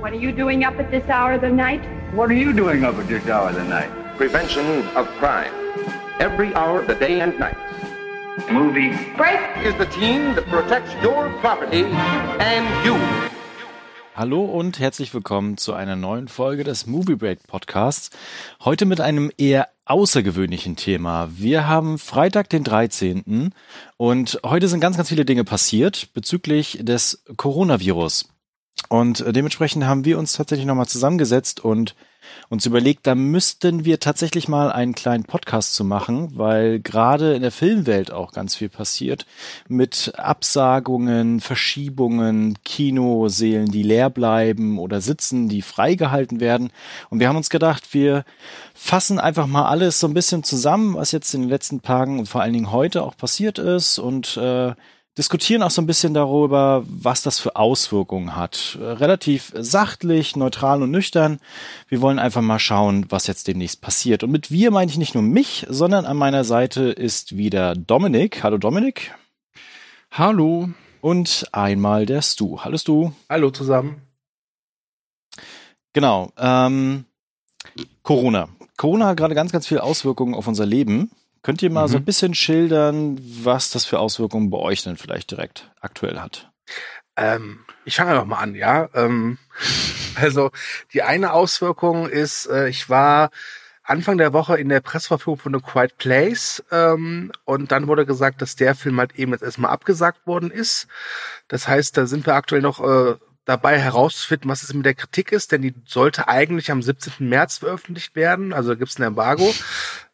What are you doing up at this hour of the night? What are you doing up at this hour of the night? Prevention of crime. Every hour of the day and night. Movie. Break! Is the team that protects your property and you. Hallo und herzlich willkommen zu einer neuen Folge des Movie Break Podcasts. Heute mit einem eher außergewöhnlichen Thema. Wir haben Freitag, den 13. und heute sind ganz, ganz viele Dinge passiert bezüglich des Coronavirus. Und äh, dementsprechend haben wir uns tatsächlich nochmal zusammengesetzt und uns überlegt, da müssten wir tatsächlich mal einen kleinen Podcast zu machen, weil gerade in der Filmwelt auch ganz viel passiert mit Absagungen, Verschiebungen, Kinoseelen, die leer bleiben oder sitzen, die freigehalten werden. Und wir haben uns gedacht, wir fassen einfach mal alles so ein bisschen zusammen, was jetzt in den letzten Tagen und vor allen Dingen heute auch passiert ist und äh, diskutieren auch so ein bisschen darüber, was das für Auswirkungen hat. Relativ sachlich, neutral und nüchtern. Wir wollen einfach mal schauen, was jetzt demnächst passiert. Und mit wir meine ich nicht nur mich, sondern an meiner Seite ist wieder Dominik. Hallo Dominik. Hallo. Und einmal der Stu. Hallo Stu. Hallo zusammen. Genau. Ähm, Corona. Corona hat gerade ganz, ganz viele Auswirkungen auf unser Leben. Könnt ihr mal mhm. so ein bisschen schildern, was das für Auswirkungen bei euch denn vielleicht direkt aktuell hat? Ähm, ich fange einfach mal an, ja. Ähm, also die eine Auswirkung ist, äh, ich war Anfang der Woche in der Presseverfügung von The Quiet Place ähm, und dann wurde gesagt, dass der Film halt eben jetzt erstmal abgesagt worden ist. Das heißt, da sind wir aktuell noch äh, dabei herauszufinden, was es mit der Kritik ist, denn die sollte eigentlich am 17. März veröffentlicht werden. Also da gibt es ein Embargo.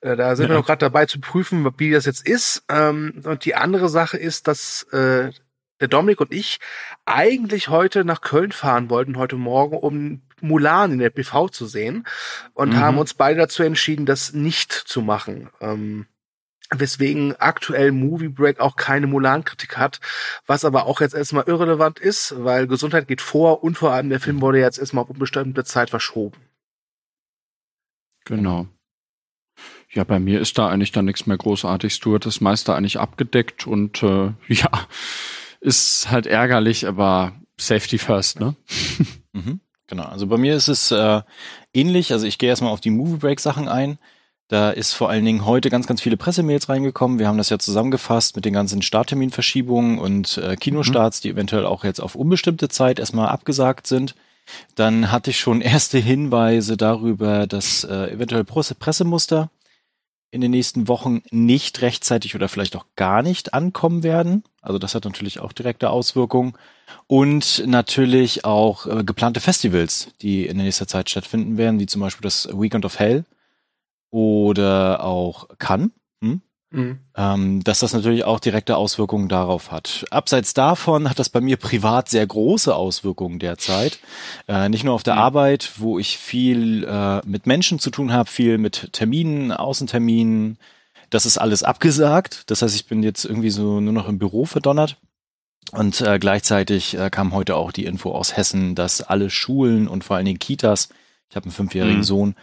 Äh, da sind ja. wir noch gerade dabei zu prüfen, wie das jetzt ist. Ähm, und die andere Sache ist, dass äh, der Dominik und ich eigentlich heute nach Köln fahren wollten, heute Morgen, um Mulan in der PV zu sehen und mhm. haben uns beide dazu entschieden, das nicht zu machen. Ähm, weswegen aktuell Movie Break auch keine Mulan-Kritik hat, was aber auch jetzt erstmal irrelevant ist, weil Gesundheit geht vor und vor allem der Film wurde jetzt erstmal auf unbestimmte Zeit verschoben. Genau. Ja, bei mir ist da eigentlich dann nichts mehr großartig. Du das meiste eigentlich abgedeckt und äh, ja, ist halt ärgerlich, aber Safety first, ne? mhm, genau. Also bei mir ist es äh, ähnlich. Also ich gehe erstmal auf die Movie Break Sachen ein. Da ist vor allen Dingen heute ganz, ganz viele Pressemails reingekommen. Wir haben das ja zusammengefasst mit den ganzen Startterminverschiebungen und äh, Kinostarts, mhm. die eventuell auch jetzt auf unbestimmte Zeit erstmal abgesagt sind. Dann hatte ich schon erste Hinweise darüber, dass äh, eventuell Pressemuster in den nächsten Wochen nicht rechtzeitig oder vielleicht auch gar nicht ankommen werden. Also das hat natürlich auch direkte Auswirkungen. Und natürlich auch äh, geplante Festivals, die in der nächsten Zeit stattfinden werden, wie zum Beispiel das Weekend of Hell oder auch kann, hm? Mhm. ähm, dass das natürlich auch direkte Auswirkungen darauf hat. Abseits davon hat das bei mir privat sehr große Auswirkungen derzeit. Äh, nicht nur auf der mhm. Arbeit, wo ich viel äh, mit Menschen zu tun habe, viel mit Terminen, Außenterminen. Das ist alles abgesagt. Das heißt, ich bin jetzt irgendwie so nur noch im Büro verdonnert. Und äh, gleichzeitig äh, kam heute auch die Info aus Hessen, dass alle Schulen und vor allen Dingen Kitas, ich habe einen fünfjährigen mhm. Sohn,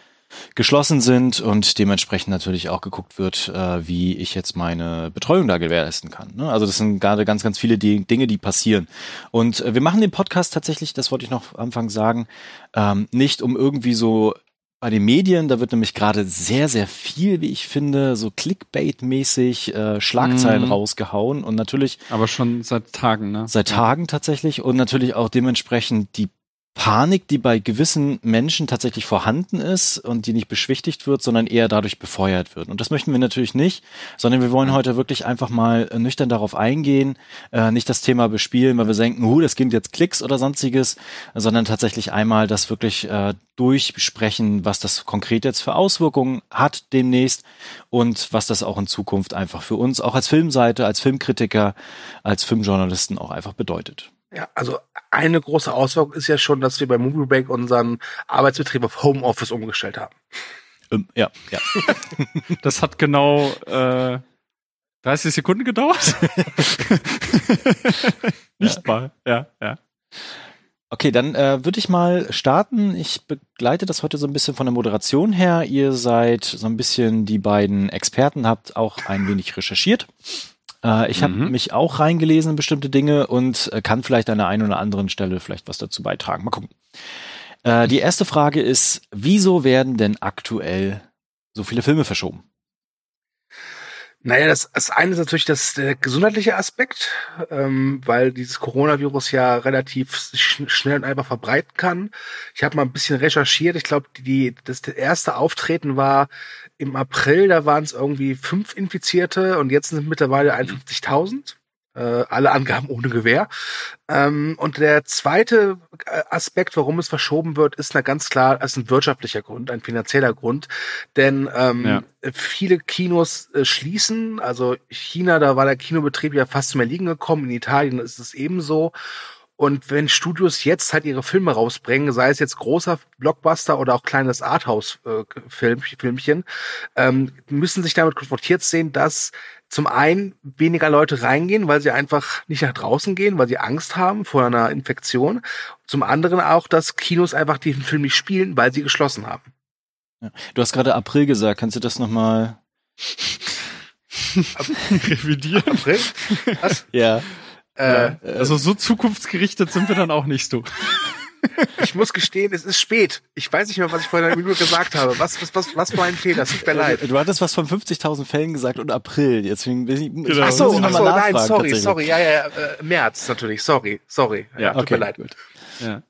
geschlossen sind und dementsprechend natürlich auch geguckt wird, äh, wie ich jetzt meine Betreuung da gewährleisten kann. Ne? Also das sind gerade ganz, ganz viele die, Dinge, die passieren. Und äh, wir machen den Podcast tatsächlich, das wollte ich noch am Anfang sagen, ähm, nicht um irgendwie so bei den Medien, da wird nämlich gerade sehr, sehr viel, wie ich finde, so Clickbait-mäßig äh, Schlagzeilen mm. rausgehauen und natürlich. Aber schon seit Tagen, ne? Seit Tagen tatsächlich und natürlich auch dementsprechend die Panik, die bei gewissen Menschen tatsächlich vorhanden ist und die nicht beschwichtigt wird, sondern eher dadurch befeuert wird. Und das möchten wir natürlich nicht, sondern wir wollen heute wirklich einfach mal nüchtern darauf eingehen, äh, nicht das Thema bespielen, weil wir denken, huh, das gibt jetzt Klicks oder sonstiges, sondern tatsächlich einmal das wirklich äh, durchsprechen, was das konkret jetzt für Auswirkungen hat demnächst und was das auch in Zukunft einfach für uns, auch als Filmseite, als Filmkritiker, als Filmjournalisten auch einfach bedeutet. Ja, also eine große Auswirkung ist ja schon, dass wir bei Movie Break unseren Arbeitsbetrieb auf Homeoffice umgestellt haben. Ähm, ja, ja. das hat genau äh, 30 Sekunden gedauert. Nicht ja. mal, ja, ja. Okay, dann äh, würde ich mal starten. Ich begleite das heute so ein bisschen von der Moderation her. Ihr seid so ein bisschen die beiden Experten, habt auch ein wenig recherchiert. Äh, ich habe mhm. mich auch reingelesen in bestimmte Dinge und äh, kann vielleicht an der einen oder anderen Stelle vielleicht was dazu beitragen. Mal gucken. Äh, die erste Frage ist, wieso werden denn aktuell so viele Filme verschoben? Naja, das, das eine ist natürlich das der gesundheitliche Aspekt, ähm, weil dieses Coronavirus ja relativ sch schnell und einfach verbreiten kann. Ich habe mal ein bisschen recherchiert. Ich glaube, die, das erste Auftreten war im April. Da waren es irgendwie fünf Infizierte und jetzt sind mittlerweile 51.000. Äh, alle Angaben ohne Gewähr. Ähm, und der zweite äh, Aspekt, warum es verschoben wird, ist na ganz klar, ist ein wirtschaftlicher Grund, ein finanzieller Grund. Denn ähm, ja. viele Kinos äh, schließen. Also China, da war der Kinobetrieb ja fast zum Erliegen gekommen. In Italien ist es ebenso. Und wenn Studios jetzt halt ihre Filme rausbringen, sei es jetzt großer Blockbuster oder auch kleines Arthouse-Filmchen, äh, ähm, müssen sich damit konfrontiert sehen, dass zum einen weniger Leute reingehen, weil sie einfach nicht nach draußen gehen, weil sie Angst haben vor einer Infektion. Zum anderen auch, dass Kinos einfach diesen Film nicht spielen, weil sie geschlossen haben. Ja. Du hast gerade April gesagt. Kannst du das nochmal revidieren? April? Was? Ja. Äh, also so zukunftsgerichtet sind wir dann auch nicht so. Ich muss gestehen, es ist spät. Ich weiß nicht mehr, was ich vor einer Minute gesagt habe. Was, was, was, was war ein Fehler? Tut mir leid. Du hattest was von 50.000 Fällen gesagt und April. Deswegen bin ich, genau. Ach so, ach so nein, sorry, sorry. Ja, ja, äh, März natürlich. Sorry, sorry. Ja, ja tut okay, mir leid. Gut. Ja.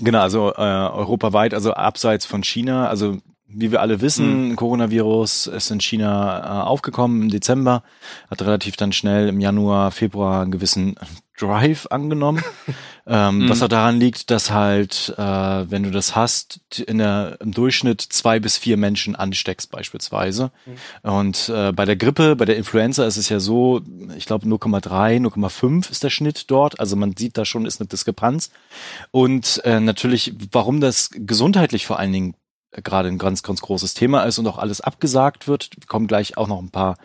Genau, also äh, europaweit, also abseits von China, also wie wir alle wissen, mhm. Coronavirus ist in China äh, aufgekommen im Dezember, hat relativ dann schnell im Januar, Februar einen gewissen Drive angenommen. ähm, mhm. Was auch daran liegt, dass halt, äh, wenn du das hast, in der, im Durchschnitt zwei bis vier Menschen ansteckst beispielsweise. Mhm. Und äh, bei der Grippe, bei der Influenza ist es ja so, ich glaube 0,3, 0,5 ist der Schnitt dort. Also man sieht da schon, ist eine Diskrepanz. Und äh, natürlich, warum das gesundheitlich vor allen Dingen gerade ein ganz, ganz großes Thema ist und auch alles abgesagt wird. kommen gleich auch noch ein paar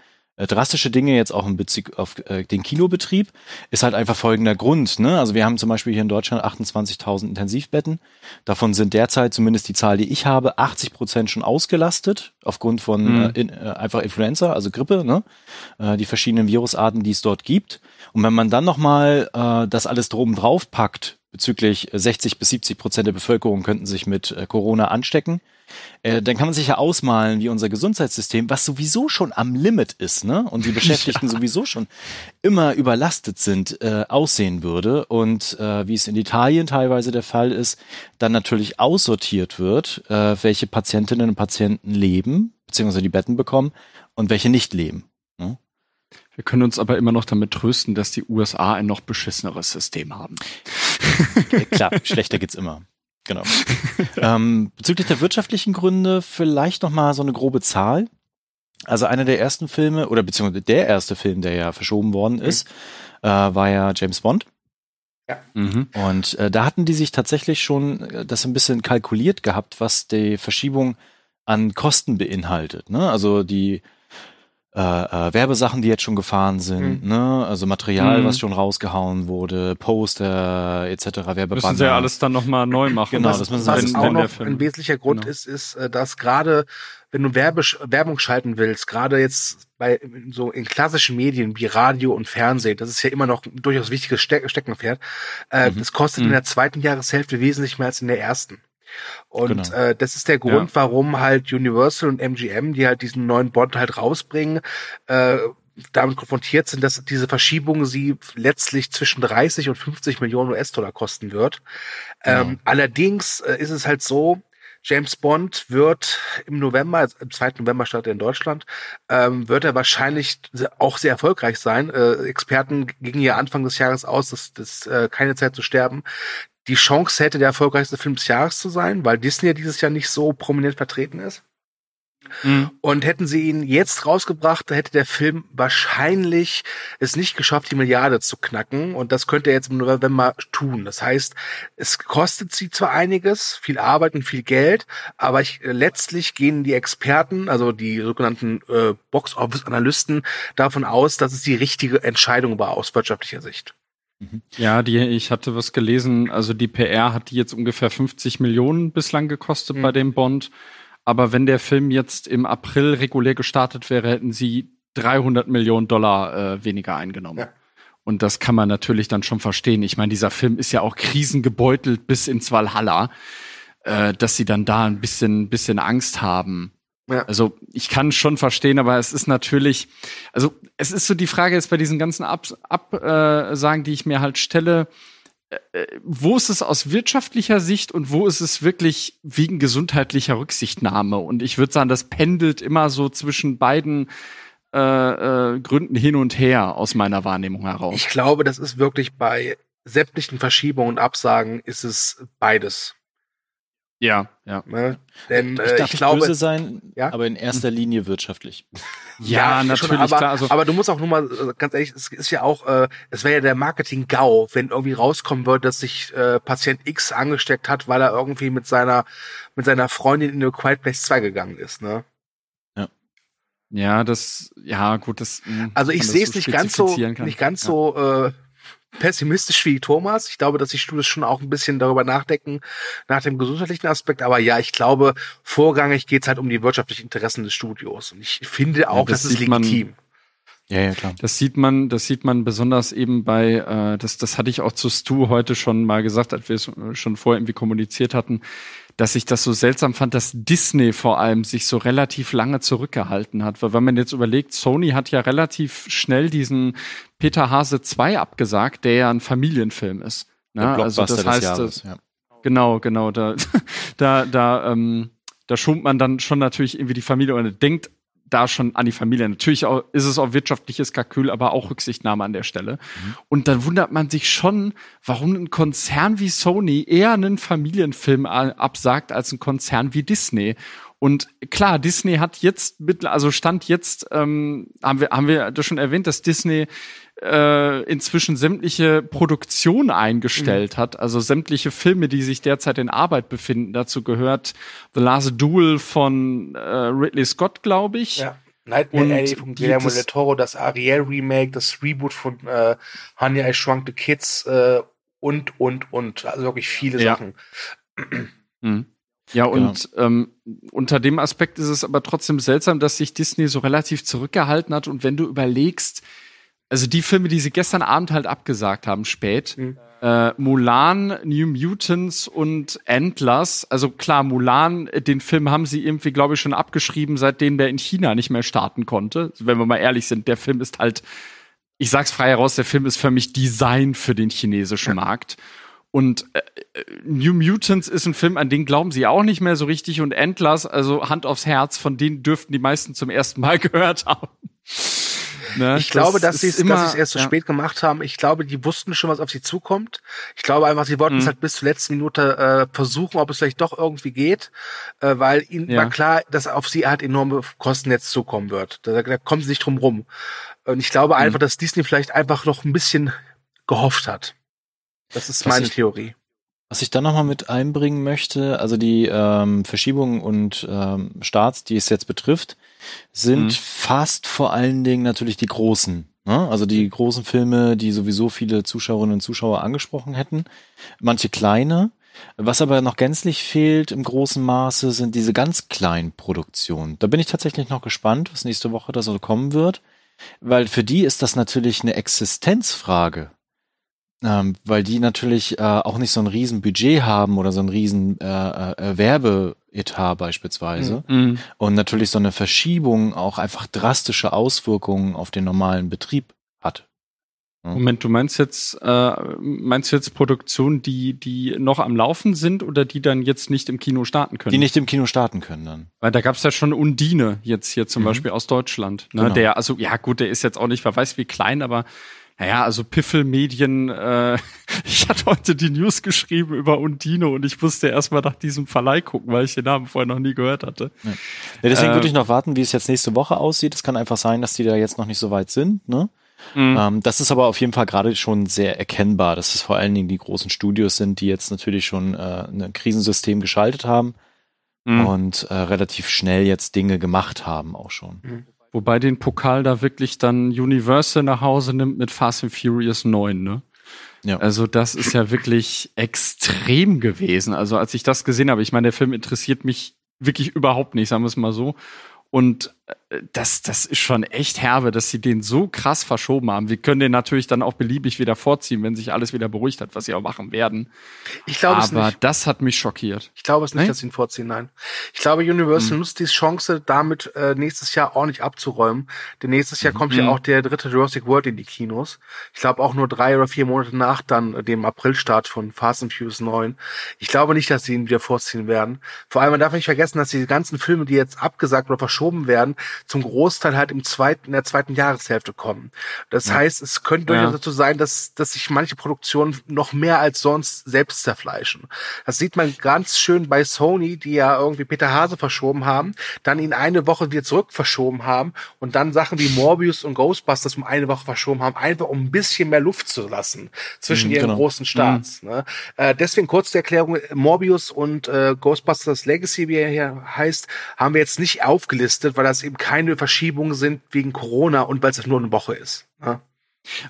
äh, drastische Dinge jetzt auch in Bezug auf äh, den Kinobetrieb, ist halt einfach folgender Grund. Ne? Also wir haben zum Beispiel hier in Deutschland 28.000 Intensivbetten. Davon sind derzeit zumindest die Zahl, die ich habe, 80 Prozent schon ausgelastet aufgrund von mhm. äh, in, äh, einfach Influenza, also Grippe, ne? äh, die verschiedenen Virusarten, die es dort gibt. Und wenn man dann nochmal äh, das alles drum drauf packt, bezüglich 60 bis 70 Prozent der Bevölkerung könnten sich mit äh, Corona anstecken, äh, dann kann man sich ja ausmalen, wie unser Gesundheitssystem, was sowieso schon am Limit ist, ne? Und die Beschäftigten ja. sowieso schon immer überlastet sind, äh, aussehen würde. Und äh, wie es in Italien teilweise der Fall ist, dann natürlich aussortiert wird, äh, welche Patientinnen und Patienten leben, beziehungsweise die Betten bekommen und welche nicht leben. Ne? Wir können uns aber immer noch damit trösten, dass die USA ein noch beschisseneres System haben. Klar, schlechter geht's immer. Genau. ähm, bezüglich der wirtschaftlichen Gründe vielleicht noch mal so eine grobe Zahl. Also einer der ersten Filme oder beziehungsweise der erste Film, der ja verschoben worden mhm. ist, mhm. äh, war ja James Bond. Ja. Mhm. Und äh, da hatten die sich tatsächlich schon äh, das ein bisschen kalkuliert gehabt, was die Verschiebung an Kosten beinhaltet. Ne? Also die äh, äh, Werbesachen, die jetzt schon gefahren sind, mhm. ne? also Material, mhm. was schon rausgehauen wurde, Poster etc. Werbebanner. Müssen sie ja alles dann nochmal neu machen. Genau, das müssen sie was wenn, auch noch ein wesentlicher Grund genau. ist, ist, äh, dass gerade wenn du Werbe Werbung schalten willst, gerade jetzt bei so in klassischen Medien wie Radio und Fernsehen, das ist ja immer noch ein durchaus wichtiges Ste Steckenpferd, äh, mhm. das kostet in mhm. der zweiten Jahreshälfte wesentlich mehr als in der ersten. Und genau. äh, das ist der Grund, ja. warum halt Universal und MGM, die halt diesen neuen Bond halt rausbringen, äh, damit konfrontiert sind, dass diese Verschiebung sie letztlich zwischen 30 und 50 Millionen US-Dollar kosten wird. Genau. Ähm, allerdings äh, ist es halt so, James Bond wird im November, also im 2. November startet er in Deutschland, ähm, wird er wahrscheinlich auch sehr erfolgreich sein. Äh, Experten gingen ja Anfang des Jahres aus, dass das äh, keine Zeit zu sterben die Chance hätte, der erfolgreichste Film des Jahres zu sein, weil Disney ja dieses Jahr nicht so prominent vertreten ist. Mhm. Und hätten sie ihn jetzt rausgebracht, hätte der Film wahrscheinlich es nicht geschafft, die Milliarde zu knacken. Und das könnte er jetzt im November tun. Das heißt, es kostet sie zwar einiges, viel Arbeit und viel Geld, aber ich, äh, letztlich gehen die Experten, also die sogenannten äh, Box-Office-Analysten, davon aus, dass es die richtige Entscheidung war aus wirtschaftlicher Sicht. Mhm. Ja, die, ich hatte was gelesen, also die PR hat die jetzt ungefähr 50 Millionen bislang gekostet mhm. bei dem Bond. Aber wenn der Film jetzt im April regulär gestartet wäre, hätten sie 300 Millionen Dollar äh, weniger eingenommen. Ja. Und das kann man natürlich dann schon verstehen. Ich meine, dieser Film ist ja auch krisengebeutelt bis ins Valhalla. äh, dass sie dann da ein bisschen, bisschen Angst haben. Ja. Also ich kann schon verstehen, aber es ist natürlich, also es ist so die Frage jetzt bei diesen ganzen Absagen, Ab, äh, die ich mir halt stelle, äh, wo ist es aus wirtschaftlicher Sicht und wo ist es wirklich wegen gesundheitlicher Rücksichtnahme? Und ich würde sagen, das pendelt immer so zwischen beiden äh, äh, Gründen hin und her aus meiner Wahrnehmung heraus. Ich glaube, das ist wirklich bei sämtlichen Verschiebungen und Absagen ist es beides. Ja, ja. Ne? Denn ich äh, darf ich nicht glaube, böse sein, Ja? aber in erster Linie wirtschaftlich. Ja, schon, natürlich, aber, klar. Also, aber du musst auch nur mal äh, ganz ehrlich, es ist ja auch, äh, es wäre ja der Marketing-GAU, wenn irgendwie rauskommen würde, dass sich äh, Patient X angesteckt hat, weil er irgendwie mit seiner mit seiner Freundin in eine Quiet Place 2 gegangen ist. Ne? ja, das, ja, gut, das. mh, Also ich sehe es nicht ganz so kann. nicht ganz Ja. so äh, pessimistisch wie Thomas. Ich glaube, dass die Studios schon auch ein bisschen darüber nachdenken, nach dem gesundheitlichen Aspekt. Aber ja, ich glaube, vorrangig geht's halt um die wirtschaftlichen Interessen des Studios. Und ich finde auch, das das, ist sieht man- legitim. Ja, ja, klar. Das sieht man, das sieht man besonders eben bei, äh, das, das hatte ich auch zu Stu heute schon mal gesagt, als wir es äh, schon vorher irgendwie kommuniziert hatten, dass ich das so seltsam fand, dass Disney vor allem sich so relativ lange zurückgehalten hat. Weil wenn man jetzt überlegt, Sony hat ja relativ schnell diesen Peter Hase 2 abgesagt, der ja ein Familienfilm ist. Ne? Also das heißt, Jahres, ja. Genau, genau. Da, da, da, ähm, da schont man dann schon natürlich irgendwie die Familie oder denkt da schon an die Familie. Natürlich auch, ist es auch wirtschaftliches Kalkül, aber auch Rücksichtnahme an der Stelle. Und dann wundert man sich schon, warum ein Konzern wie Sony eher einen Familienfilm absagt als ein Konzern wie Disney. Und klar, Disney hat jetzt also stand jetzt, ähm, haben wir, haben wir das schon erwähnt, dass Disney äh, inzwischen sämtliche Produktionen eingestellt hat, also sämtliche Filme, die sich derzeit in Arbeit befinden. Dazu gehört The Last Duel von äh, Ridley Scott, glaube ich. Ja. Nightmare Und Alley von Guillermo das- del Toro, das Ariel Remake, das Reboot von äh, Honey I Shrunk the Kids äh, und und und also wirklich viele Ja. Sachen. Mhm. Ja, und ähm, unter dem Aspekt ist es aber trotzdem seltsam, dass sich Disney so relativ zurückgehalten hat. Und wenn du überlegst, also die Filme, die sie gestern Abend halt abgesagt haben, spät, Mhm. äh, Mulan, New Mutants und Endless, also klar, Mulan, den Film haben sie irgendwie, glaube ich, schon abgeschrieben, seitdem der in China nicht mehr starten konnte. Wenn wir mal ehrlich sind, der Film ist halt, ich sag's frei heraus, der Film ist für mich Design für den chinesischen Markt. Und äh, äh, New Mutants ist ein Film, an den glauben sie auch nicht mehr so richtig. Und Endless, also Hand aufs Herz, von denen dürften die meisten zum ersten Mal gehört haben. Ne? Ich glaube, dass sie es immer- dass sie es erst zu ja. spät gemacht haben. Ich glaube, die wussten schon, was auf sie zukommt. Ich glaube einfach, sie wollten es Mhm. halt bis zur letzten Minute äh, versuchen, ob es vielleicht doch irgendwie geht, äh, weil ihnen Ja. war klar, dass auf sie halt enorme Kosten jetzt zukommen wird. Da, da kommen sie nicht drum rum. Und ich glaube Mhm. einfach, dass Disney vielleicht einfach noch ein bisschen gehofft hat. Das ist meine ich- Theorie. Was ich dann nochmal mit einbringen möchte, also die ähm, Verschiebungen und ähm, Starts, die es jetzt betrifft, sind Mhm. fast vor allen Dingen natürlich die großen. Ne? Also die großen Filme, die sowieso viele Zuschauerinnen und Zuschauer angesprochen hätten. Manche kleine. Was aber noch gänzlich fehlt im großen Maße, sind diese ganz kleinen Produktionen. Da bin ich tatsächlich noch gespannt, was nächste Woche da so kommen wird. Weil für die ist das natürlich eine Existenzfrage ähm, weil die natürlich äh, auch nicht so ein riesen Budget haben oder so ein riesen äh, äh, Werbeetat beispielsweise Mhm. und natürlich so eine Verschiebung auch einfach drastische Auswirkungen auf den normalen Betrieb hat. Moment, du meinst jetzt, äh, meinst du jetzt Produktionen, die, die noch am Laufen sind oder die dann jetzt nicht im Kino starten können? Die nicht im Kino starten können dann. Weil da gab's ja schon Undine jetzt hier zum Mhm. Beispiel aus Deutschland. Ne? Genau. Der, also ja gut, der ist jetzt auch nicht, wer weiß wie klein, aber naja, also Piffelmedien, äh, ich hatte heute die News geschrieben über Undine und ich musste erst mal nach diesem Verleih gucken, weil ich den Namen vorher noch nie gehört hatte. Ja, deswegen Äh, würde ich noch warten, wie es jetzt nächste Woche aussieht. Es kann einfach sein, dass die da jetzt noch nicht so weit sind. Ne? Mhm. Ähm, das ist aber auf jeden Fall gerade schon sehr erkennbar, dass es vor allen Dingen die großen Studios sind, die jetzt natürlich schon äh, ein Krisensystem geschaltet haben Mhm. und äh, relativ schnell jetzt Dinge gemacht haben auch schon. Wobei den Pokal da wirklich dann Universal nach Hause nimmt mit Fast and Furious 9, ne? Ja. Also das ist ja wirklich extrem gewesen. Also als ich das gesehen habe, ich meine, der Film interessiert mich wirklich überhaupt nicht, sagen wir es mal so. Und das, das ist schon echt herbe, dass sie den so krass verschoben haben. Wir können den natürlich dann auch beliebig wieder vorziehen, wenn sich alles wieder beruhigt hat, was sie auch machen werden. Ich glaube es Aber nicht. das hat mich schockiert. Ich glaube es nicht, Nein? dass sie ihn vorziehen, nein. Ich glaube, Universal Hm. nutzt die Chance, damit äh, nächstes Jahr ordentlich abzuräumen. Denn nächstes Jahr kommt ja Mhm. auch der dritte Jurassic World in die Kinos. Ich glaube auch nur drei oder vier Monate nach dann äh, dem Aprilstart von Fast and Furious 9. Ich glaube nicht, dass sie ihn wieder vorziehen werden. Vor allem man darf nicht vergessen, dass die ganzen Filme, die jetzt abgesagt oder verschoben werden, zum Großteil halt im zweiten, in der zweiten Jahreshälfte kommen. Das heißt, es könnte durchaus Ja. dazu sein, dass, dass sich manche Produktionen noch mehr als sonst selbst zerfleischen. Das sieht man ganz schön bei Sony, die ja irgendwie Peter Hase verschoben haben, dann ihn eine Woche wieder zurück verschoben haben und dann Sachen wie Morbius und Ghostbusters um eine Woche verschoben haben, einfach um ein bisschen mehr Luft zu lassen zwischen Mhm, ihren genau. großen Starts. Ne? Äh, deswegen kurz die Erklärung, Morbius und äh, Ghostbusters Legacy, wie er hier heißt, haben wir jetzt nicht aufgelistet, weil das eben keine Verschiebungen sind wegen Corona und weil es nur eine Woche ist. Ne?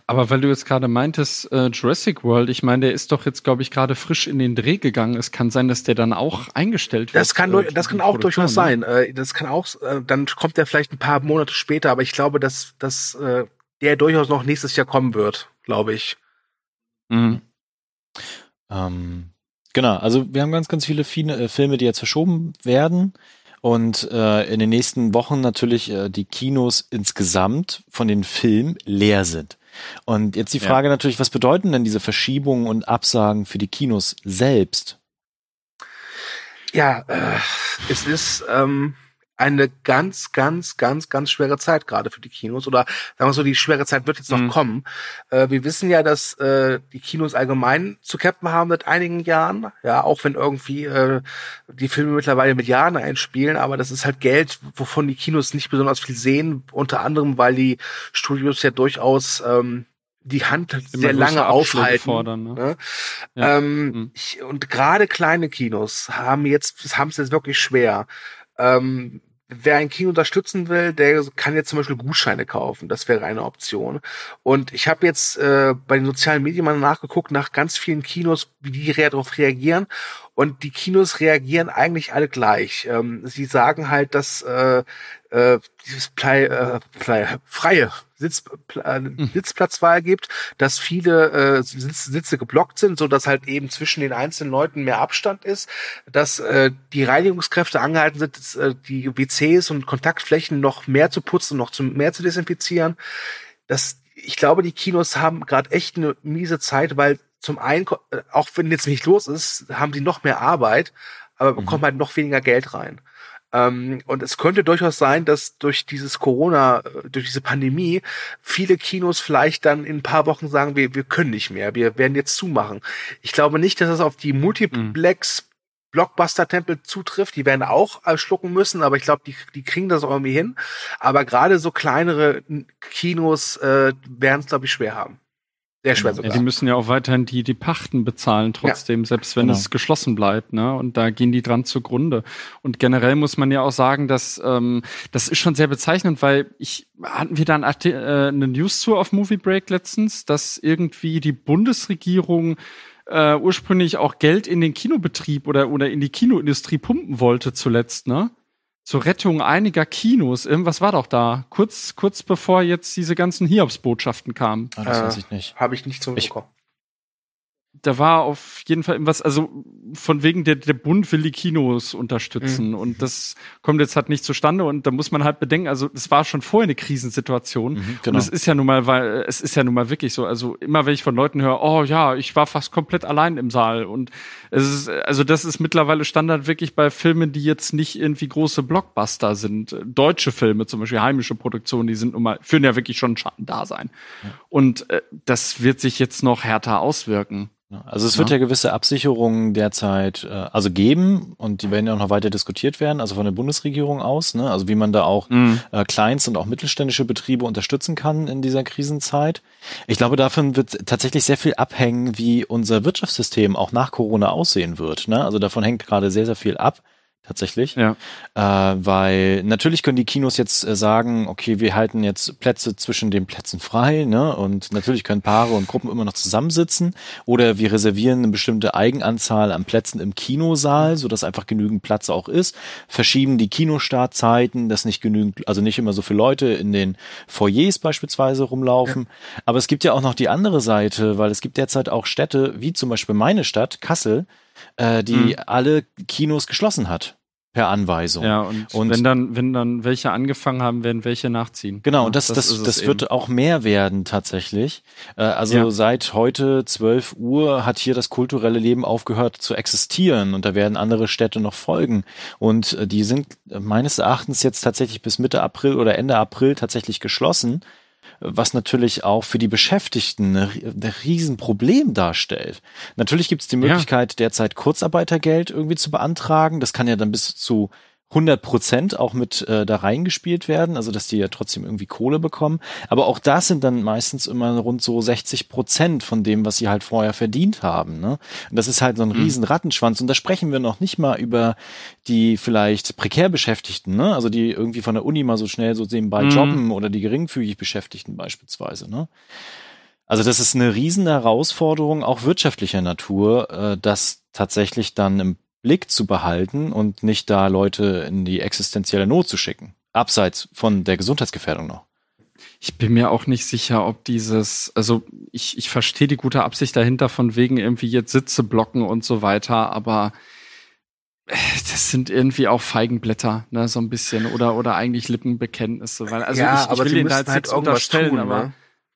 Aber weil du jetzt gerade meintest, äh, Jurassic World, ich meine, der ist doch jetzt, glaube ich, gerade frisch in den Dreh gegangen. Es kann sein, dass der dann auch eingestellt wird. Das kann, äh, durch- das kann auch Produktion, durchaus ne? sein. Äh, Das kann auch, äh, dann kommt er vielleicht ein paar Monate später, aber ich glaube, dass, dass äh, der durchaus noch nächstes Jahr kommen wird, glaube ich. Mhm. Ähm, genau, also wir haben ganz, ganz viele Fine, äh, Filme, die jetzt verschoben werden. Und äh, in den nächsten Wochen natürlich äh, die Kinos insgesamt von den Filmen leer sind. Und jetzt die Ja. Frage natürlich, was bedeuten denn diese Verschiebungen und Absagen für die Kinos selbst? Ja, äh, es ist ähm, eine ganz, ganz, ganz, ganz schwere Zeit gerade für die Kinos. Oder sagen wir so, die schwere Zeit wird jetzt noch Mhm. kommen. Äh, wir wissen ja, dass äh, die Kinos allgemein zu kämpfen haben seit einigen Jahren. Ja, auch wenn irgendwie äh, die Filme mittlerweile Milliarden einspielen, aber das ist halt Geld, wovon die Kinos nicht besonders viel sehen. Unter anderem, weil die Studios ja durchaus ähm, die Hand Immer sehr lange aufhalten. Fordern, ne? Ne? Ja. Ähm, Mhm. ich, und gerade kleine Kinos haben jetzt haben es jetzt wirklich schwer. Ähm, wer ein Kino unterstützen will, der kann jetzt zum Beispiel Gutscheine kaufen. Das wäre eine Option. Und ich habe jetzt äh, bei den sozialen Medien mal nachgeguckt nach ganz vielen Kinos, wie die darauf reagieren. Und die Kinos reagieren eigentlich alle gleich. Ähm, sie sagen halt, dass äh, äh, dieses Plei, äh, Plei, freie Sitz, äh, Sitzplatzwahl gibt, dass viele äh, Sitz, Sitze geblockt sind, so dass halt eben zwischen den einzelnen Leuten mehr Abstand ist, dass äh, die Reinigungskräfte angehalten sind, dass, äh, die WCs und Kontaktflächen noch mehr zu putzen, noch zu, mehr zu desinfizieren. Das, ich glaube, die Kinos haben gerade echt eine miese Zeit, weil zum einen, äh, auch wenn jetzt nicht los ist, haben sie noch mehr Arbeit, aber bekommen halt noch weniger Geld rein. Ähm, und es könnte durchaus sein, dass durch dieses Corona, äh, durch diese Pandemie, viele Kinos vielleicht dann in ein paar Wochen sagen, wir, wir können nicht mehr, wir werden jetzt zumachen. Ich glaube nicht, dass es auf die Multiplex Blockbuster-Tempel zutrifft. Die werden auch äh, schlucken müssen, aber ich glaube, die, die kriegen das irgendwie hin. Aber gerade so kleinere Kinos äh, werden es, glaube ich, schwer haben. Sehr schwer Ja, sogar. die müssen ja auch weiterhin die, die Pachten bezahlen, trotzdem, selbst wenn Genau. es geschlossen bleibt, ne? Und da gehen die dran zugrunde. Und generell muss man ja auch sagen, dass ähm, das ist schon sehr bezeichnend, weil ich hatten wir da ein Arti- äh, eine News zu auf Movie Break letztens, dass irgendwie die Bundesregierung äh, ursprünglich auch Geld in den Kinobetrieb oder oder in die Kinoindustrie pumpen wollte zuletzt, ne? Zur Rettung einiger Kinos. Irgendwas war doch da. Kurz, kurz bevor jetzt diese ganzen Hiobsbotschaften kamen. Ah, das Äh, weiß ich nicht. Habe ich nicht so Ich- mitbekommen. Da war auf jeden Fall irgendwas, also von wegen der, der Bund will die Kinos unterstützen Mhm. und das kommt jetzt halt nicht zustande und da muss man halt bedenken, also es war schon vorher eine Krisensituation Mhm, und genau. es ist ja nun mal, weil es ist ja nun mal wirklich so, also immer wenn ich von Leuten höre, oh ja, ich war fast komplett allein im Saal und es ist, also das ist mittlerweile Standard wirklich bei Filmen, die jetzt nicht irgendwie große Blockbuster sind, deutsche Filme zum Beispiel, heimische Produktionen, die sind nun mal, führen ja wirklich schon ein Schattendasein und äh, das wird sich jetzt noch härter auswirken. Ja, Also es wird ja gewisse Absicherungen derzeit äh, also geben und die werden ja auch noch weiter diskutiert werden, also von der Bundesregierung aus, ne? also wie man da auch äh, Kleinst- und auch mittelständische Betriebe unterstützen kann in dieser Krisenzeit. Ich glaube, davon wird tatsächlich sehr viel abhängen, wie unser Wirtschaftssystem auch nach Corona aussehen wird. Ne? Also davon hängt gerade sehr, sehr viel ab. Tatsächlich. Ja. Äh, weil natürlich können die Kinos jetzt äh, sagen, okay, wir halten jetzt Plätze zwischen den Plätzen frei, ne? Und natürlich können Paare und Gruppen immer noch zusammensitzen. Oder wir reservieren eine bestimmte Eigenanzahl an Plätzen im Kinosaal, sodass einfach genügend Platz auch ist. Verschieben die Kinostartzeiten, dass nicht genügend, also nicht immer so viele Leute in den Foyers beispielsweise rumlaufen. Ja. Aber es gibt ja auch noch die andere Seite, weil es gibt derzeit auch Städte, wie zum Beispiel meine Stadt, Kassel, äh, die mhm. alle Kinos geschlossen hat per Anweisung. Ja, und, und, wenn dann, wenn dann welche angefangen haben, werden welche nachziehen. Genau, und das, das, das, das wird eben. auch mehr werden tatsächlich. Äh, also ja. seit heute 12 Uhr hat hier das kulturelle Leben aufgehört zu existieren und da werden andere Städte noch folgen. Und äh, die sind meines Erachtens jetzt tatsächlich bis Mitte April oder Ende April tatsächlich geschlossen was natürlich auch für die Beschäftigten ein Riesenproblem darstellt. Natürlich gibt es die Möglichkeit, ja. derzeit Kurzarbeitergeld irgendwie zu beantragen. Das kann ja dann bis zu 100 Prozent auch mit äh, da reingespielt werden, also dass die ja trotzdem irgendwie Kohle bekommen. Aber auch das sind dann meistens immer rund so 60 Prozent von dem, was sie halt vorher verdient haben. Ne? Und das ist halt so ein mhm. riesen Rattenschwanz. Und da sprechen wir noch nicht mal über die vielleicht prekär Beschäftigten, ne? also die irgendwie von der Uni mal so schnell so nebenbei mhm. jobben oder die geringfügig Beschäftigten beispielsweise. Ne? Also das ist eine riesen Herausforderung, auch wirtschaftlicher Natur, äh, das tatsächlich dann im Blick zu behalten und nicht da Leute in die existenzielle Not zu schicken. Abseits von der Gesundheitsgefährdung noch. Ich bin mir auch nicht sicher, ob dieses, also ich, ich verstehe die gute Absicht dahinter von wegen irgendwie jetzt Sitze blocken und so weiter, aber äh, das sind irgendwie auch Feigenblätter, ne, so ein bisschen, oder, oder eigentlich Lippenbekenntnisse, weil, also ja, ich, ich aber will ihnen da jetzt halt unterstellen, tun, aber ne?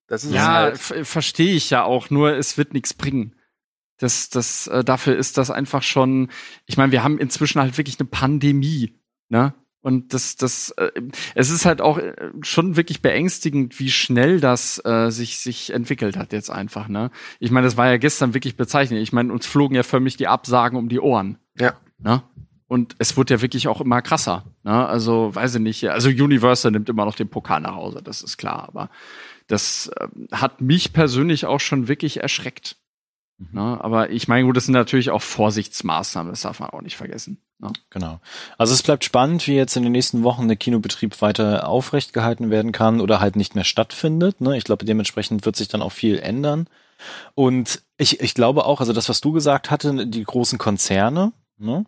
das ist ja, halt. verstehe ich ja auch, nur es wird nichts bringen. Das, das, äh, dafür ist das einfach schon, ich meine, wir haben inzwischen halt wirklich eine Pandemie, ne? Und das, das, äh, es ist halt auch äh, schon wirklich beängstigend, wie schnell das äh, sich sich entwickelt hat jetzt einfach. Ne, ich meine, das war ja gestern wirklich bezeichnend. Ich meine, uns flogen ja förmlich die Absagen um die Ohren. Ja. Ne? Und es wird ja wirklich auch immer krasser. Ne? Also weiß ich nicht. Also Universal nimmt immer noch den Pokal nach Hause, das ist klar. Aber das äh, hat mich persönlich auch schon wirklich erschreckt. Mhm. Ne? Aber ich meine, gut, das sind natürlich auch Vorsichtsmaßnahmen, das darf man auch nicht vergessen. Ne? Genau. Also es bleibt spannend, wie jetzt in den nächsten Wochen der Kinobetrieb weiter aufrecht gehalten werden kann oder halt nicht mehr stattfindet. Ne? Ich glaube, dementsprechend wird sich dann auch viel ändern. Und ich, ich glaube auch, also das, was du gesagt hatte, die großen Konzerne, ne?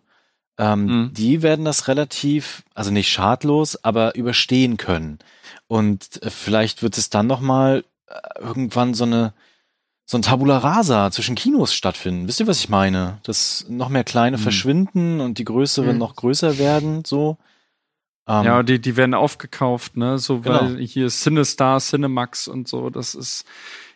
ähm, mhm. die werden das relativ, also nicht schadlos, aber überstehen können. Und äh, vielleicht wird es dann nochmal äh, irgendwann so eine so ein Tabula Rasa zwischen Kinos stattfinden. Wisst ihr, was ich meine? Dass noch mehr kleine hm. verschwinden und die größeren hm. noch größer werden, so. Ähm, ja, die, die werden aufgekauft, ne? So, genau. weil hier Cinestar, Cinemax und so, das ist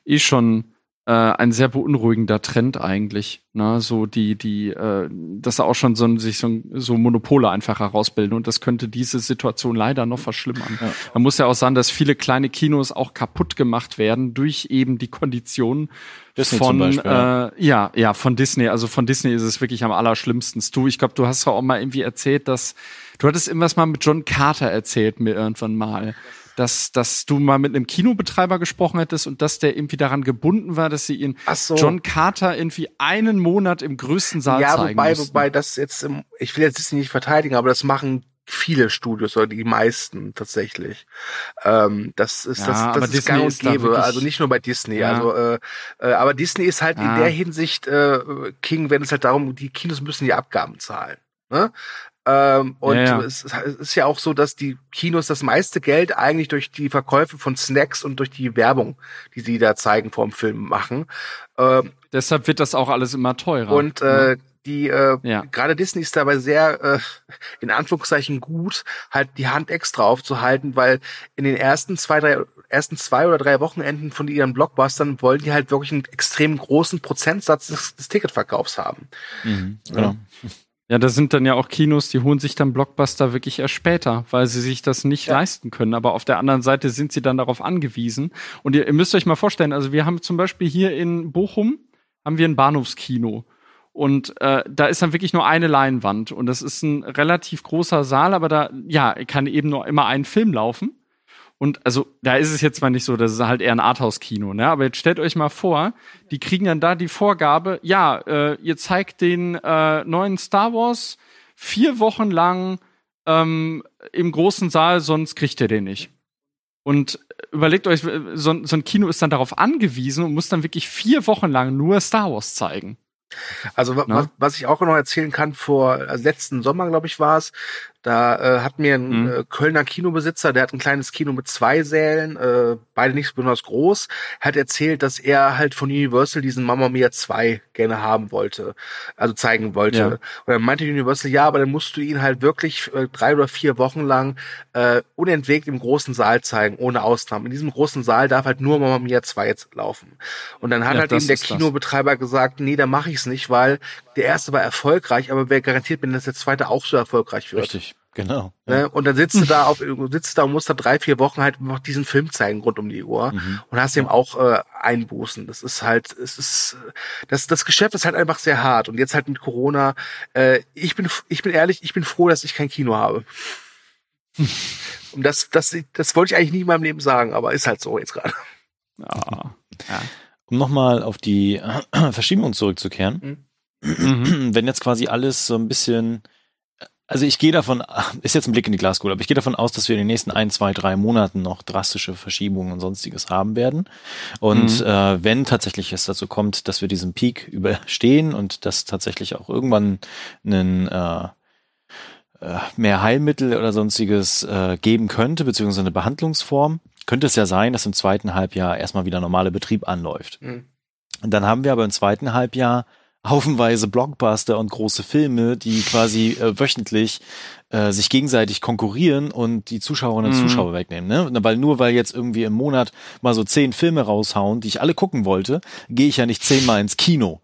eh schon äh, ein sehr beunruhigender Trend eigentlich. Ne? So die, die, äh, dass da auch schon so, sich so, so Monopole einfach herausbilden und das könnte diese Situation leider noch verschlimmern. Ja. Man muss ja auch sagen, dass viele kleine Kinos auch kaputt gemacht werden durch eben die Konditionen Disney von Beispiel, ja. Äh, ja ja von Disney. Also von Disney ist es wirklich am allerschlimmsten. Du, ich glaube, du hast ja auch mal irgendwie erzählt, dass du hattest irgendwas mal mit John Carter erzählt mir irgendwann mal dass, dass du mal mit einem Kinobetreiber gesprochen hättest und dass der irgendwie daran gebunden war, dass sie ihn so. John Carter irgendwie einen Monat im größten Saal ja, zeigen wobei, mussten. wobei das jetzt, im, ich will jetzt Disney nicht verteidigen, aber das machen viele Studios oder die meisten tatsächlich. Ähm, das ist ja, das, das ist gang und gäbe. Also nicht nur bei Disney. Ja. Also, äh, äh, aber Disney ist halt ja. in der Hinsicht äh, King, wenn es halt darum, die Kinos müssen die Abgaben zahlen. Ne? Ähm, und ja, ja. Es, ist ja auch so, dass die Kinos das meiste Geld eigentlich durch die Verkäufe von Snacks und durch die Werbung, die sie da zeigen vor dem Film machen. Ähm, Deshalb wird das auch alles immer teurer. Und äh, die äh, ja. gerade Disney ist dabei sehr äh, in Anführungszeichen gut, halt die Hand extra aufzuhalten, weil in den ersten zwei, drei ersten zwei oder drei Wochenenden von ihren Blockbustern wollen die halt wirklich einen extrem großen Prozentsatz des, des Ticketverkaufs haben. Mhm, genau. Ja, da sind dann ja auch Kinos, die holen sich dann Blockbuster wirklich erst später, weil sie sich das nicht ja. leisten können. Aber auf der anderen Seite sind sie dann darauf angewiesen. Und ihr, ihr müsst euch mal vorstellen, also wir haben zum Beispiel hier in Bochum, haben wir ein Bahnhofskino. Und äh, da ist dann wirklich nur eine Leinwand. Und das ist ein relativ großer Saal, aber da ja, kann eben nur immer ein Film laufen. Und also, da ist es jetzt mal nicht so, das ist halt eher ein Arthouse-Kino, ne? Aber jetzt stellt euch mal vor, die kriegen dann da die Vorgabe, ja, äh, ihr zeigt den äh, neuen Star Wars vier Wochen lang ähm, im großen Saal, sonst kriegt ihr den nicht. Und überlegt euch, so, so ein Kino ist dann darauf angewiesen und muss dann wirklich vier Wochen lang nur Star Wars zeigen. Also Ne? was, was ich auch noch erzählen kann, vor also letzten Sommer, glaube ich, war es, da äh, hat mir ein Mhm. äh, Kölner Kinobesitzer, der hat ein kleines Kino mit zwei Sälen, äh, beide nicht besonders groß, hat erzählt, dass er halt von Universal diesen Mamma Mia 2 gerne haben wollte, also zeigen wollte. Ja. Und dann meinte Universal, ja, aber dann musst du ihn halt wirklich äh, drei oder vier Wochen lang äh, unentwegt im großen Saal zeigen, ohne Ausnahmen. In diesem großen Saal darf halt nur Mamma Mia 2 jetzt laufen. Und dann hat Ja, halt eben der ist das. Kinobetreiber gesagt, nee, da mache ich es nicht, weil der erste war erfolgreich, aber wer garantiert mir, dass der zweite auch so erfolgreich wird? Richtig, genau. Ne? Und dann sitzt du da auf, sitzt da und musst da drei, vier Wochen halt noch diesen Film zeigen rund um die Uhr Mhm. und hast eben auch äh, Einbußen. Das ist halt, es ist, das, das Geschäft ist halt einfach sehr hart. Und jetzt halt mit Corona, äh, ich bin, ich bin ehrlich, ich bin froh, dass ich kein Kino habe. Und das, das, das wollte ich eigentlich nie in meinem Leben sagen, aber ist halt so jetzt gerade. Ja. ja. Um nochmal auf die Verschiebung zurückzukehren. Mhm. Wenn jetzt quasi alles so ein bisschen, also ich gehe davon, ist jetzt ein Blick in die Glaskugel, aber ich gehe davon aus, dass wir in den nächsten ein, zwei, drei Monaten noch drastische Verschiebungen und sonstiges haben werden. Und Mhm. äh, wenn tatsächlich es dazu kommt, dass wir diesen Peak überstehen und dass tatsächlich auch irgendwann einen äh, äh, mehr Heilmittel oder sonstiges äh, geben könnte, beziehungsweise eine Behandlungsform, könnte es ja sein, dass im zweiten Halbjahr erstmal wieder normaler Betrieb anläuft. Mhm. Und dann haben wir aber im zweiten Halbjahr haufenweise Blockbuster und große Filme, die quasi äh, wöchentlich äh, sich gegenseitig konkurrieren und die Zuschauerinnen und Mhm. Zuschauer wegnehmen. Ne? Weil nur weil jetzt irgendwie im Monat mal so zehn Filme raushauen, die ich alle gucken wollte, gehe ich ja nicht zehnmal ins Kino.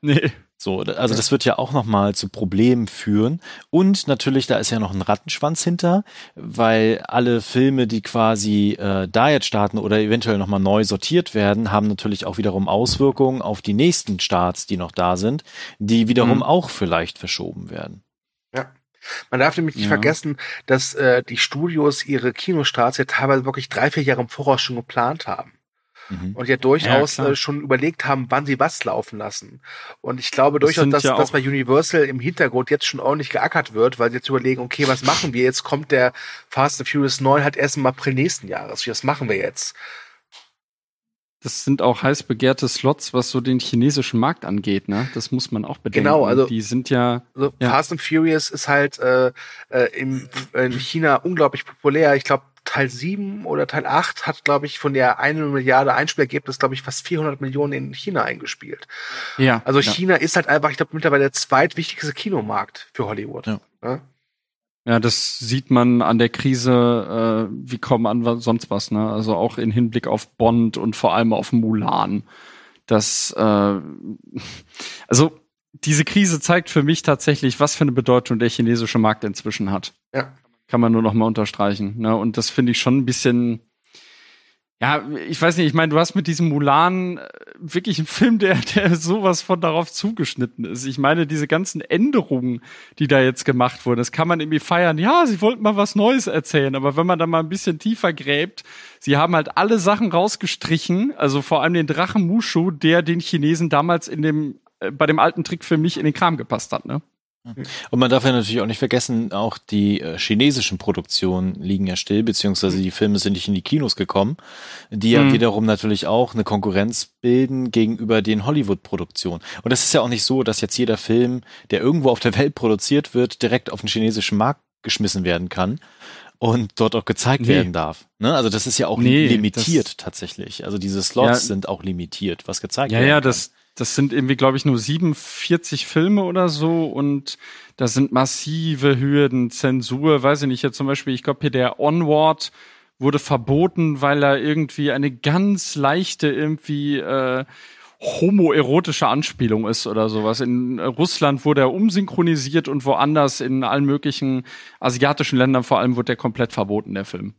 Nee. So, also das wird ja auch nochmal zu Problemen führen. Und natürlich, da ist ja noch ein Rattenschwanz hinter, weil alle Filme, die quasi äh, da jetzt starten oder eventuell nochmal neu sortiert werden, haben natürlich auch wiederum Auswirkungen auf die nächsten Starts, die noch da sind, die wiederum Mhm. auch vielleicht verschoben werden. Man darf nämlich nicht Ja. vergessen, dass äh, die Studios ihre Kinostarts ja teilweise wirklich drei, vier Jahre im Voraus schon geplant haben. Mhm. und ja durchaus Ja, äh, schon überlegt haben, wann sie was laufen lassen. Und ich glaube Das durchaus, dass, ja dass bei Universal im Hintergrund jetzt schon ordentlich geackert wird, weil sie jetzt überlegen, okay, was machen wir? Jetzt kommt der Fast and Furious 9 halt erst im April nächsten Jahres. Was machen wir jetzt? Das sind auch heiß begehrte Slots, was so den chinesischen Markt angeht, ne? Das muss man auch bedenken. Genau, also- die sind ja Also Ja. Fast and Furious ist halt äh, äh, im, in China unglaublich populär. Ich glaube, Teil 7 oder Teil 8 hat, glaube ich, von der 1 Milliarde Einspielergebnis, glaube ich, fast 400 Millionen in China eingespielt. ja. Also ja. China ist halt einfach, ich glaube, mittlerweile der zweitwichtigste Kinomarkt für Hollywood. Ja. Ja? Ja, das sieht man an der Krise äh, wie kaum an sonst was, ne? Also auch in Hinblick auf Bond und vor allem auf Mulan. Das, äh, also diese Krise zeigt für mich tatsächlich, was für eine Bedeutung der chinesische Markt inzwischen hat. Ja. Kann man nur noch mal unterstreichen. Ne? Und das finde ich schon ein bisschen. Ja, ich weiß nicht, ich meine, du hast mit diesem Mulan äh, wirklich einen Film, der, der sowas von darauf zugeschnitten ist. Ich meine, diese ganzen Änderungen, die da jetzt gemacht wurden, das kann man irgendwie feiern. Ja, sie wollten mal was Neues erzählen, aber wenn man da mal ein bisschen tiefer gräbt, sie haben halt alle Sachen rausgestrichen, also vor allem den Drachen Mushu, der den Chinesen damals in dem, äh, bei dem alten Trickfilm nicht in den Kram gepasst hat, ne? Und man darf ja natürlich auch nicht vergessen, auch die äh, chinesischen Produktionen liegen ja still, beziehungsweise die Filme sind nicht in die Kinos gekommen, die ja Mhm. wiederum natürlich auch eine Konkurrenz bilden gegenüber den Hollywood-Produktionen. Und das ist ja auch nicht so, dass jetzt jeder Film, der irgendwo auf der Welt produziert wird, direkt auf den chinesischen Markt geschmissen werden kann und dort auch gezeigt Nee. werden darf. Ne? Also das ist ja auch Nee, limitiert tatsächlich. Also diese Slots Ja. sind auch limitiert, was gezeigt Ja, werden ja, kann. das, das sind irgendwie, glaube ich, nur 47 Filme oder so und da sind massive Hürden, Zensur, weiß ich nicht, jetzt zum Beispiel, ich glaube hier der Onward wurde verboten, weil er irgendwie eine ganz leichte irgendwie äh, homoerotische Anspielung ist oder sowas. In Russland wurde er umsynchronisiert und woanders in allen möglichen asiatischen Ländern vor allem wurde der komplett verboten, der Film.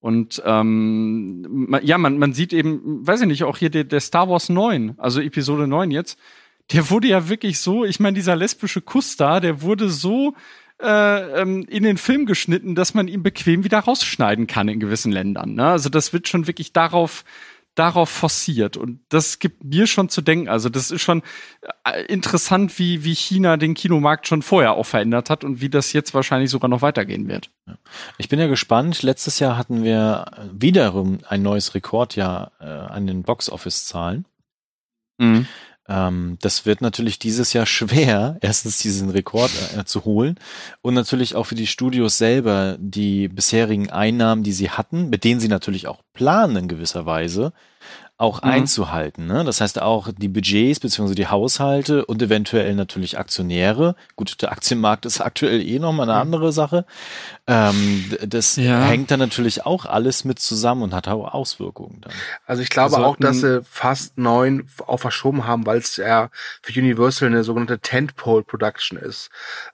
Und ähm, ma- ja, man, man sieht eben, weiß ich nicht, auch hier der, der Star Wars 9, also Episode 9 jetzt, der wurde ja wirklich so, ich meine, dieser lesbische Kuss da, der wurde so äh, ähm, in den Film geschnitten, dass man ihn bequem wieder rausschneiden kann in gewissen Ländern. Ne? Also das wird schon wirklich darauf darauf forciert. Und das gibt mir schon zu denken. Also das ist schon äh, interessant, wie, wie China den Kinomarkt schon vorher auch verändert hat und wie das jetzt wahrscheinlich sogar noch weitergehen wird. Ich bin ja gespannt. Letztes Jahr hatten wir wiederum ein neues Rekordjahr äh, an den Box-Office-Zahlen. Mhm. Ähm, das wird natürlich dieses Jahr schwer, erstens diesen Rekord äh, zu holen und natürlich auch für die Studios selber die bisherigen Einnahmen, die sie hatten, mit denen sie natürlich auch planen in gewisser Weise, auch mhm. einzuhalten. Ne? Das heißt auch die Budgets beziehungsweise die Haushalte und eventuell natürlich Aktionäre. Gut, der Aktienmarkt ist aktuell eh nochmal eine mhm. andere Sache. Ähm, das ja. hängt dann natürlich auch alles mit zusammen und hat auch Auswirkungen dann. Also ich glaube auch, dass sie fast neun auch verschoben haben, weil es ja für Universal eine sogenannte Tentpole Production ist.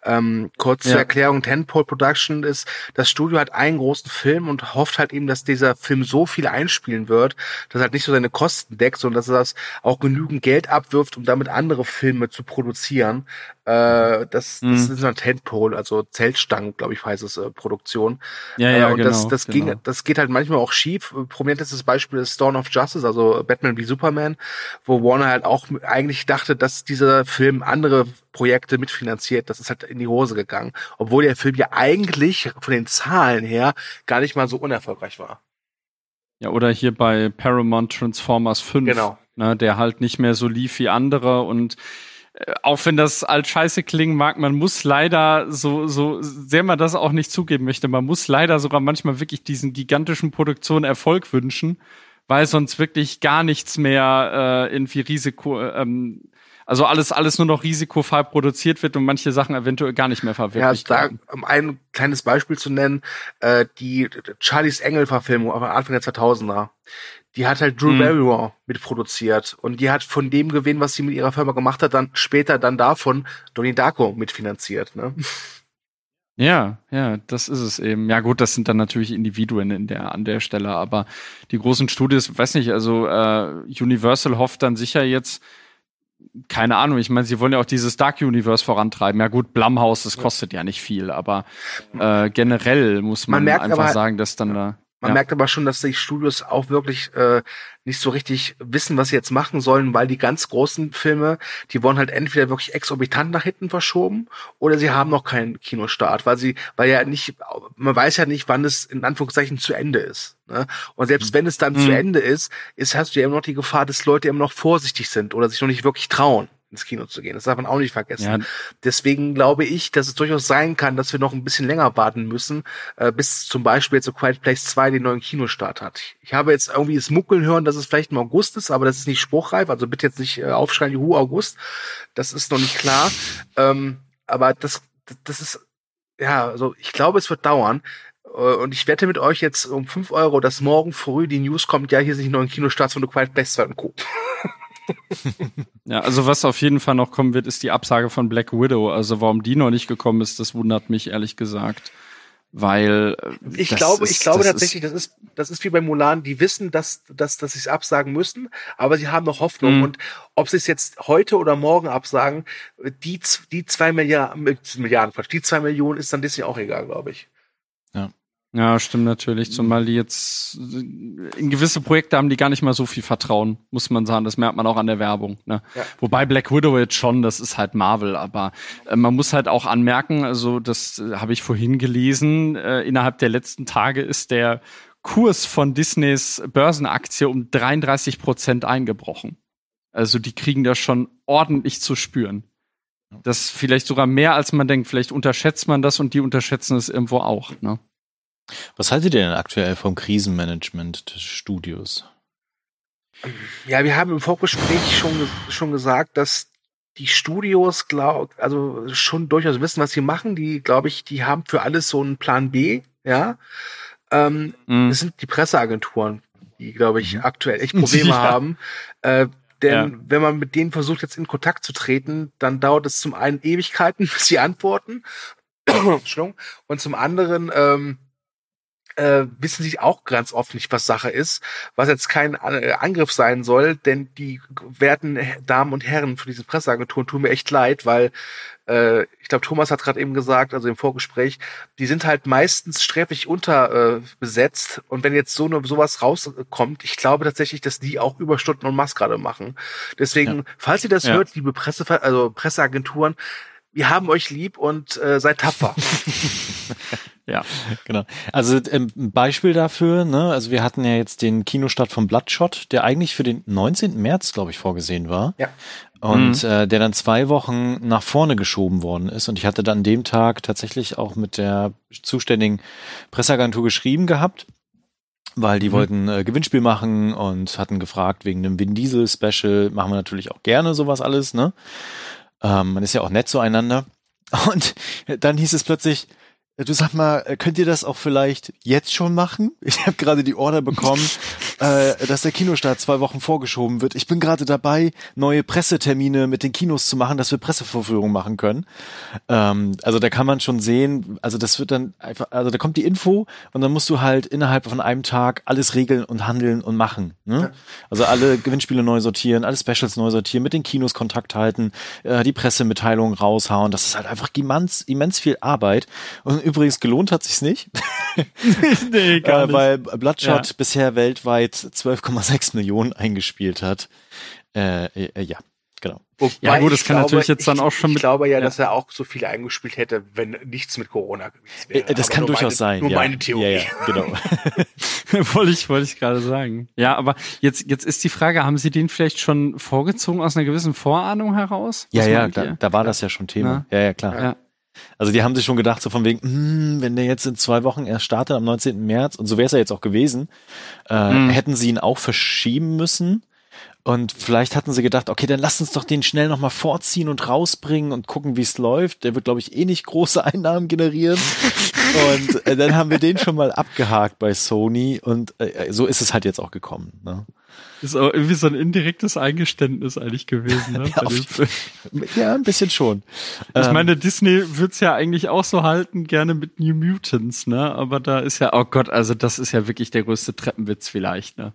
Ähm, kurz ja. zur Erklärung, Tentpole Production ist, das Studio hat einen großen Film und hofft halt eben, dass dieser Film so viel einspielen wird, dass halt nicht so seine Kosten deckt, sondern dass er das auch genügend Geld abwirft, um damit andere Filme zu produzieren. Äh, das, das mhm. ist ein Tentpole, also Zeltstangen, glaube ich, heißt es, äh, Produktion. Ja, ja, äh, und genau, das, das, genau. ging, das geht halt manchmal auch schief. Prominentestes Beispiel ist Dawn of Justice, also Batman wie Superman, wo Warner halt auch eigentlich dachte, dass dieser Film andere Projekte mitfinanziert. Das ist halt in die Hose gegangen. Obwohl der Film ja eigentlich von den Zahlen her gar nicht mal so unerfolgreich war. Ja, oder hier bei Paramount Transformers 5, genau. ne, der halt nicht mehr so lief wie andere und äh, auch wenn das als scheiße klingen mag, man muss leider, so, so sehr man das auch nicht zugeben möchte, man muss leider sogar manchmal wirklich diesen gigantischen Produktionen Erfolg wünschen, weil sonst wirklich gar nichts mehr äh, irgendwie Risiko, ähm, also alles, alles nur noch risikofrei produziert wird und manche Sachen eventuell gar nicht mehr verwirklicht ja, da, Um ein kleines Beispiel zu nennen, äh, die Charlies Engel-Verfilmung Anfang der 2000er, die hat halt Drew mhm. Barrymore mitproduziert und die hat von dem Gewinn, was sie mit ihrer Firma gemacht hat, dann später dann davon Donnie Darko mitfinanziert. Ne? Ja, ja, das ist es eben. Ja gut, das sind dann natürlich Individuen in der an der Stelle, aber die großen Studios, weiß nicht, also äh, Universal hofft dann sicher jetzt keine Ahnung, ich meine, sie wollen ja auch dieses Dark Universe vorantreiben. Ja gut, Blumhouse, das kostet ja nicht viel, aber äh, generell muss man, man einfach halt, sagen, dass dann da man ja. merkt aber schon, dass die Studios auch wirklich äh, nicht so richtig wissen, was sie jetzt machen sollen, weil die ganz großen Filme, die wurden halt entweder wirklich exorbitant nach hinten verschoben oder sie haben noch keinen Kinostart, weil sie, weil ja nicht, man weiß ja nicht, wann es in Anführungszeichen zu Ende ist. Ne? Und selbst wenn es dann mhm. zu Ende ist, ist, hast du ja immer noch die Gefahr, dass Leute immer noch vorsichtig sind oder sich noch nicht wirklich trauen ins Kino zu gehen. Das darf man auch nicht vergessen. Ja. Deswegen glaube ich, dass es durchaus sein kann, dass wir noch ein bisschen länger warten müssen, äh, bis zum Beispiel jetzt so Quiet Place 2 den neuen Kinostart hat. Ich habe jetzt irgendwie das Muckeln hören, dass es vielleicht im August ist, aber das ist nicht spruchreif. Also bitte jetzt nicht äh, aufschreien, juhu, August. Das ist noch nicht klar. Ähm, aber das, das ist, ja, also ich glaube, es wird dauern. Äh, und ich wette mit euch jetzt um fünf Euro, dass morgen früh die News kommt, ja, hier sind die neuen Kinostarts von The Quiet Place 2 und Co. ja, also was auf jeden Fall noch kommen wird, ist die Absage von Black Widow. Also warum die noch nicht gekommen ist, das wundert mich ehrlich gesagt. Weil äh, ich glaube, ist, ich glaube das tatsächlich, ist, das ist das ist wie bei Mulan. Die wissen, dass dass dass sie es absagen müssen, aber sie haben noch Hoffnung. Mhm. Und ob sie es jetzt heute oder morgen absagen, die die zwei Milliarden Milliarden die zwei Millionen ist dann Disney auch egal, glaube ich. Ja, stimmt natürlich. Zumal die jetzt in gewisse Projekte haben die gar nicht mal so viel Vertrauen, muss man sagen. Das merkt man auch an der Werbung. Ne? Ja. Wobei Black Widow jetzt schon, das ist halt Marvel, aber äh, man muss halt auch anmerken, also das äh, habe ich vorhin gelesen, äh, innerhalb der letzten Tage ist der Kurs von Disneys Börsenaktie um 33 Prozent eingebrochen. Also die kriegen das schon ordentlich zu spüren. Das vielleicht sogar mehr als man denkt. Vielleicht unterschätzt man das und die unterschätzen es irgendwo auch. Ne? Was haltet ihr denn aktuell vom Krisenmanagement des Studios? Ja, wir haben im Vorgespräch schon, schon gesagt, dass die Studios, glaub, also schon durchaus wissen, was sie machen. Die, glaube ich, die haben für alles so einen Plan B, ja. Ähm, mm. Das sind die Presseagenturen, die, glaube ich, mhm. aktuell echt Probleme ja. haben. Äh, denn ja. wenn man mit denen versucht, jetzt in Kontakt zu treten, dann dauert es zum einen Ewigkeiten, bis sie antworten. und zum anderen ähm, äh, wissen sie auch ganz oft nicht, was Sache ist, was jetzt kein äh, Angriff sein soll, denn die werten Damen und Herren für diese Presseagenturen tun mir echt leid, weil äh, ich glaube, Thomas hat gerade eben gesagt, also im Vorgespräch, die sind halt meistens sträflich unterbesetzt. Äh, und wenn jetzt so eine, sowas rauskommt, ich glaube tatsächlich, dass die auch Überstunden und Mass gerade machen. Deswegen, ja. falls ihr das ja. hört, liebe Presse, also Presseagenturen, wir haben euch lieb und äh, seid tapfer. ja, genau. Also ähm, ein Beispiel dafür, ne, also wir hatten ja jetzt den Kinostart von Bloodshot, der eigentlich für den 19. März, glaube ich, vorgesehen war. Ja. Und mhm. äh, der dann zwei Wochen nach vorne geschoben worden ist. Und ich hatte dann dem Tag tatsächlich auch mit der zuständigen Presseagentur geschrieben gehabt weil die mhm. wollten äh, Gewinnspiel machen und hatten gefragt wegen einem Vin Diesel Special. Machen wir natürlich auch gerne sowas alles, ne? Ähm, man ist ja auch nett zueinander. Und dann hieß es plötzlich, Du sag mal, könnt ihr das auch vielleicht jetzt schon machen? Ich habe gerade die Order bekommen, äh, dass der Kinostart zwei Wochen vorgeschoben wird. Ich bin gerade dabei, neue Pressetermine mit den Kinos zu machen, dass wir Pressevorführungen machen können. Ähm, also da kann man schon sehen, also das wird dann einfach, also da kommt die Info und dann musst du halt innerhalb von einem Tag alles regeln und handeln und machen. Ne? Also alle Gewinnspiele neu sortieren, alle Specials neu sortieren, mit den Kinos Kontakt halten, äh, die Pressemitteilungen raushauen. Das ist halt einfach immens, immens viel Arbeit. Und übrigens gelohnt hat sich's nicht. nee, gar nicht. Weil Bloodshot ja. bisher weltweit 12,6 Millionen eingespielt hat. Äh, äh, ja, genau. Wobei ja gut, das kann glaube, natürlich jetzt dann auch schon mit. Ich glaube ja, ja, dass er auch so viel eingespielt hätte, wenn nichts mit Corona gewesen wäre. Äh, das aber kann durchaus meine, sein. Nur ja. meine Theorie. Ja, ja, genau. wollte ich, wollte ich gerade sagen. Ja, aber jetzt, jetzt ist die Frage, haben Sie den vielleicht schon vorgezogen aus einer gewissen Vorahnung heraus? Was ja, ja, da, da, war das ja schon Thema. Ja, ja, klar. Also die haben sich schon gedacht, so von wegen, hm, wenn der jetzt in zwei Wochen erst startet, am 19. März, und so wäre es ja jetzt auch gewesen, äh, mhm. hätten sie ihn auch verschieben müssen. Und vielleicht hatten sie gedacht, okay, dann lass uns doch den schnell nochmal vorziehen und rausbringen und gucken, wie es läuft. Der wird, glaube ich, eh nicht große Einnahmen generieren. und äh, dann haben wir den schon mal abgehakt bei Sony und äh, so ist es halt jetzt auch gekommen. Ne? Ist auch irgendwie so ein indirektes Eingeständnis eigentlich gewesen. Ne? ja, ja, ein bisschen schon. Ich ähm, meine, Disney wird's ja eigentlich auch so halten, gerne mit New Mutants, ne? Aber da ist ja, oh Gott, also das ist ja wirklich der größte Treppenwitz vielleicht, ne?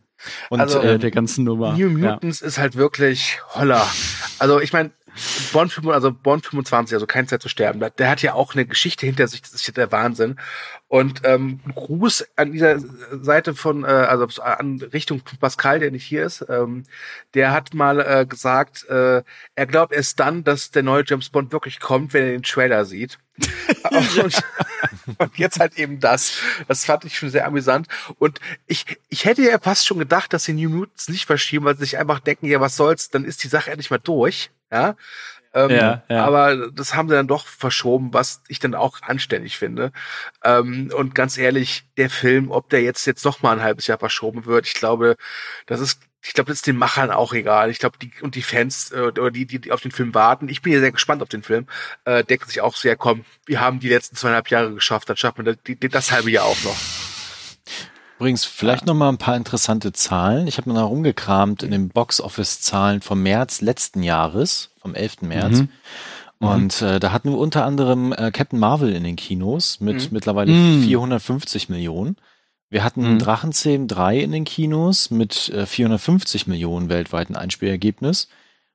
Und also, äh, der ganzen Nummer. New Mutants ja. ist halt wirklich holler. Also ich meine, Bond, also Bond 25, also kein Zeit zu sterben, der hat ja auch eine Geschichte hinter sich, das ist ja der Wahnsinn. Und ähm, Gruß an dieser Seite von, äh, also an Richtung Pascal, der nicht hier ist, ähm, der hat mal äh, gesagt, äh, er glaubt erst dann, dass der neue James Bond wirklich kommt, wenn er den Trailer sieht. und, und, jetzt halt eben das. Das fand ich schon sehr amüsant. Und ich, ich hätte ja fast schon gedacht, dass die New Mutants nicht verschieben, weil sie sich einfach denken, ja, was soll's, dann ist die Sache endlich mal durch. Ja. Ähm, ja, ja. Aber das haben sie dann doch verschoben, was ich dann auch anständig finde. Ähm, und ganz ehrlich, der Film, ob der jetzt jetzt noch mal ein halbes Jahr verschoben wird, ich glaube, das ist ich glaube, das ist den Machern auch egal. Ich glaube, die und die Fans äh, oder die, die auf den Film warten, ich bin ja sehr gespannt auf den Film, äh, denken sich auch sehr, komm, wir haben die letzten zweieinhalb Jahre geschafft, dann schaffen wir das, das halbe Jahr auch noch. Übrigens, vielleicht ja. noch mal ein paar interessante Zahlen. Ich habe mal rumgekramt in den Box-Office-Zahlen vom März letzten Jahres, vom 11. März. Mhm. Und äh, da hatten wir unter anderem äh, Captain Marvel in den Kinos mit mhm. mittlerweile mhm. 450 Millionen. Wir hatten mhm. Drachenzähmen 3 in den Kinos mit äh, 450 Millionen weltweiten Einspielergebnis.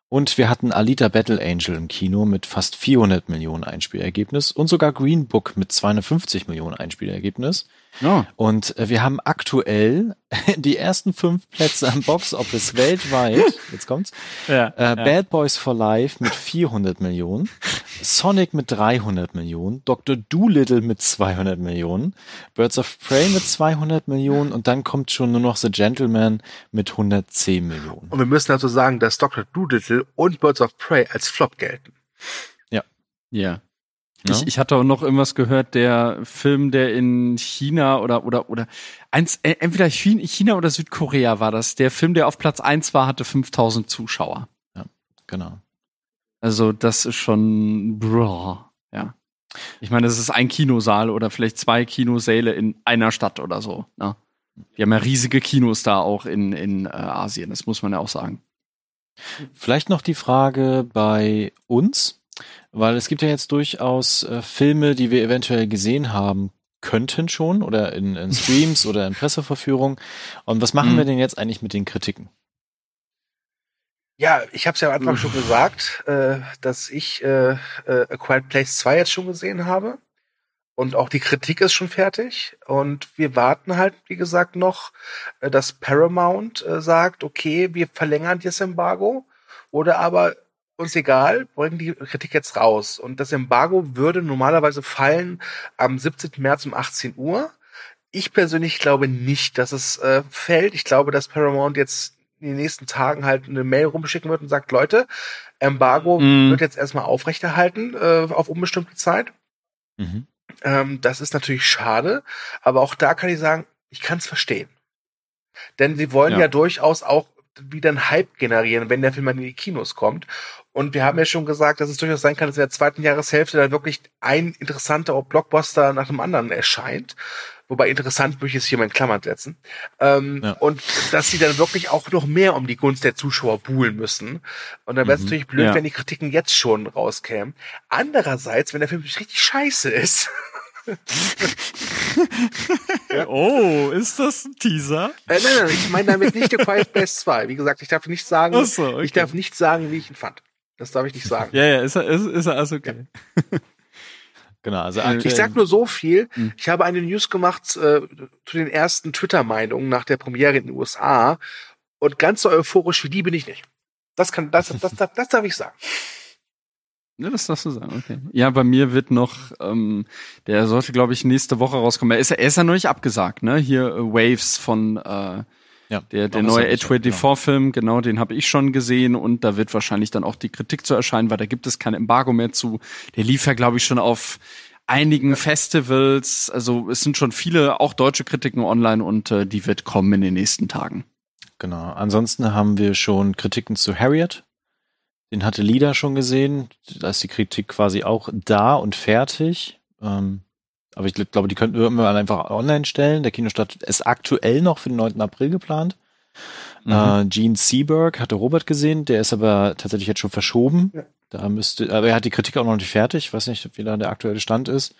Und wir hatten Alita Battle Angel im Kino mit fast 400 Millionen Einspielergebnis und sogar Green Book mit 250 Millionen Einspielergebnis. Ja. Und äh, wir haben aktuell die ersten fünf Plätze am Box Office weltweit. Jetzt kommt's. Ja, äh, ja. Bad Boys for Life mit 400 Millionen, Sonic mit 300 Millionen, Dr. Doolittle mit 200 Millionen, Birds of Prey mit 200 Millionen und dann kommt schon nur noch The Gentleman mit 110 Millionen. Und wir müssen also sagen, dass Dr. Doolittle und Birds of Prey als Flop gelten. Ja. Ja. Ja? Ich, ich hatte auch noch irgendwas gehört, der Film, der in China oder oder oder eins äh, entweder China oder Südkorea war das. Der Film, der auf Platz eins war, hatte 5000 Zuschauer. Ja, genau. Also das ist schon bro, ja. Ich meine, das ist ein Kinosaal oder vielleicht zwei Kinosäle in einer Stadt oder so. Ne? Die haben ja riesige Kinos da auch in in äh, Asien. Das muss man ja auch sagen. Vielleicht noch die Frage bei uns weil es gibt ja jetzt durchaus äh, Filme, die wir eventuell gesehen haben könnten schon oder in, in Streams oder in Presseverführung. Und was machen mhm. wir denn jetzt eigentlich mit den Kritiken? Ja, ich habe es ja am Anfang schon gesagt, äh, dass ich äh, äh, A Quiet Place 2 jetzt schon gesehen habe. Und auch die Kritik ist schon fertig. Und wir warten halt, wie gesagt, noch, äh, dass Paramount äh, sagt, okay, wir verlängern das Embargo. Oder aber uns egal, bringen die Kritik jetzt raus. Und das Embargo würde normalerweise fallen am 17. März um 18 Uhr. Ich persönlich glaube nicht, dass es äh, fällt. Ich glaube, dass Paramount jetzt in den nächsten Tagen halt eine Mail rumschicken wird und sagt, Leute, Embargo Mm. wird jetzt erstmal aufrechterhalten äh, auf unbestimmte Zeit. Mhm. Ähm, das ist natürlich schade, aber auch da kann ich sagen, ich kann es verstehen. Denn sie wollen ja. Ja. durchaus auch wieder einen Hype generieren, wenn der Film in die Kinos kommt. Und wir haben ja schon gesagt, dass es durchaus sein kann, dass in der zweiten Jahreshälfte da wirklich ein interessanter Blockbuster nach dem anderen erscheint. Wobei interessant möchte ich es hier mal in Klammern setzen. Ähm, Ja. Und dass sie dann wirklich auch noch mehr um die Gunst der Zuschauer buhlen müssen. Und dann wäre es Mhm. natürlich blöd, Ja. wenn die Kritiken jetzt schon rauskämen. Andererseits, wenn der Film richtig scheiße ist, Oh, ist das ein Teaser? Äh, nein, nein, ich meine damit nicht The Quiet Place 2. Wie gesagt, ich darf nicht sagen, so, okay. ich darf nicht sagen, wie ich ihn fand. Das darf ich nicht sagen. Ja, ja, ist er, ist, ist er also okay. Genau, also Ich aktuell, Ich sag nur so viel. Hm. Ich habe eine News gemacht äh, zu den ersten Twitter-Meinungen nach der Premiere in den USA. Und ganz so euphorisch wie die bin ich nicht. Das kann, das, das, das, das darf ich sagen. Ja, das darfst du sagen, okay. Ja, bei mir wird noch, ähm, der sollte, glaube ich, nächste Woche rauskommen. Er ist, ja- er ist ja noch nicht abgesagt, ne? Hier äh, Waves von äh, ja, der, der neue ist er nicht, genau. A24-Film, genau, den habe ich schon gesehen und da wird wahrscheinlich dann auch die Kritik zu erscheinen, weil da gibt es kein Embargo mehr zu. Der lief ja, glaube ich, schon auf einigen Festivals. Also es sind schon viele, auch deutsche Kritiken online und äh, die wird kommen in den nächsten Tagen. Genau. Ansonsten haben wir schon Kritiken zu Harriet. Den hatte Lida schon gesehen. Da ist die Kritik quasi auch da und fertig. Ähm, aber ich glaube, die könnten wir irgendwann einfach online stellen. Der Kinostart ist aktuell noch für den 9. April geplant. Mhm. Äh, Gene Seberg hatte Robert gesehen, der ist aber tatsächlich jetzt schon verschoben. Ja. Da müsste, aber er hat die Kritik auch noch nicht fertig. Ich weiß nicht, wie da der aktuelle Stand ist.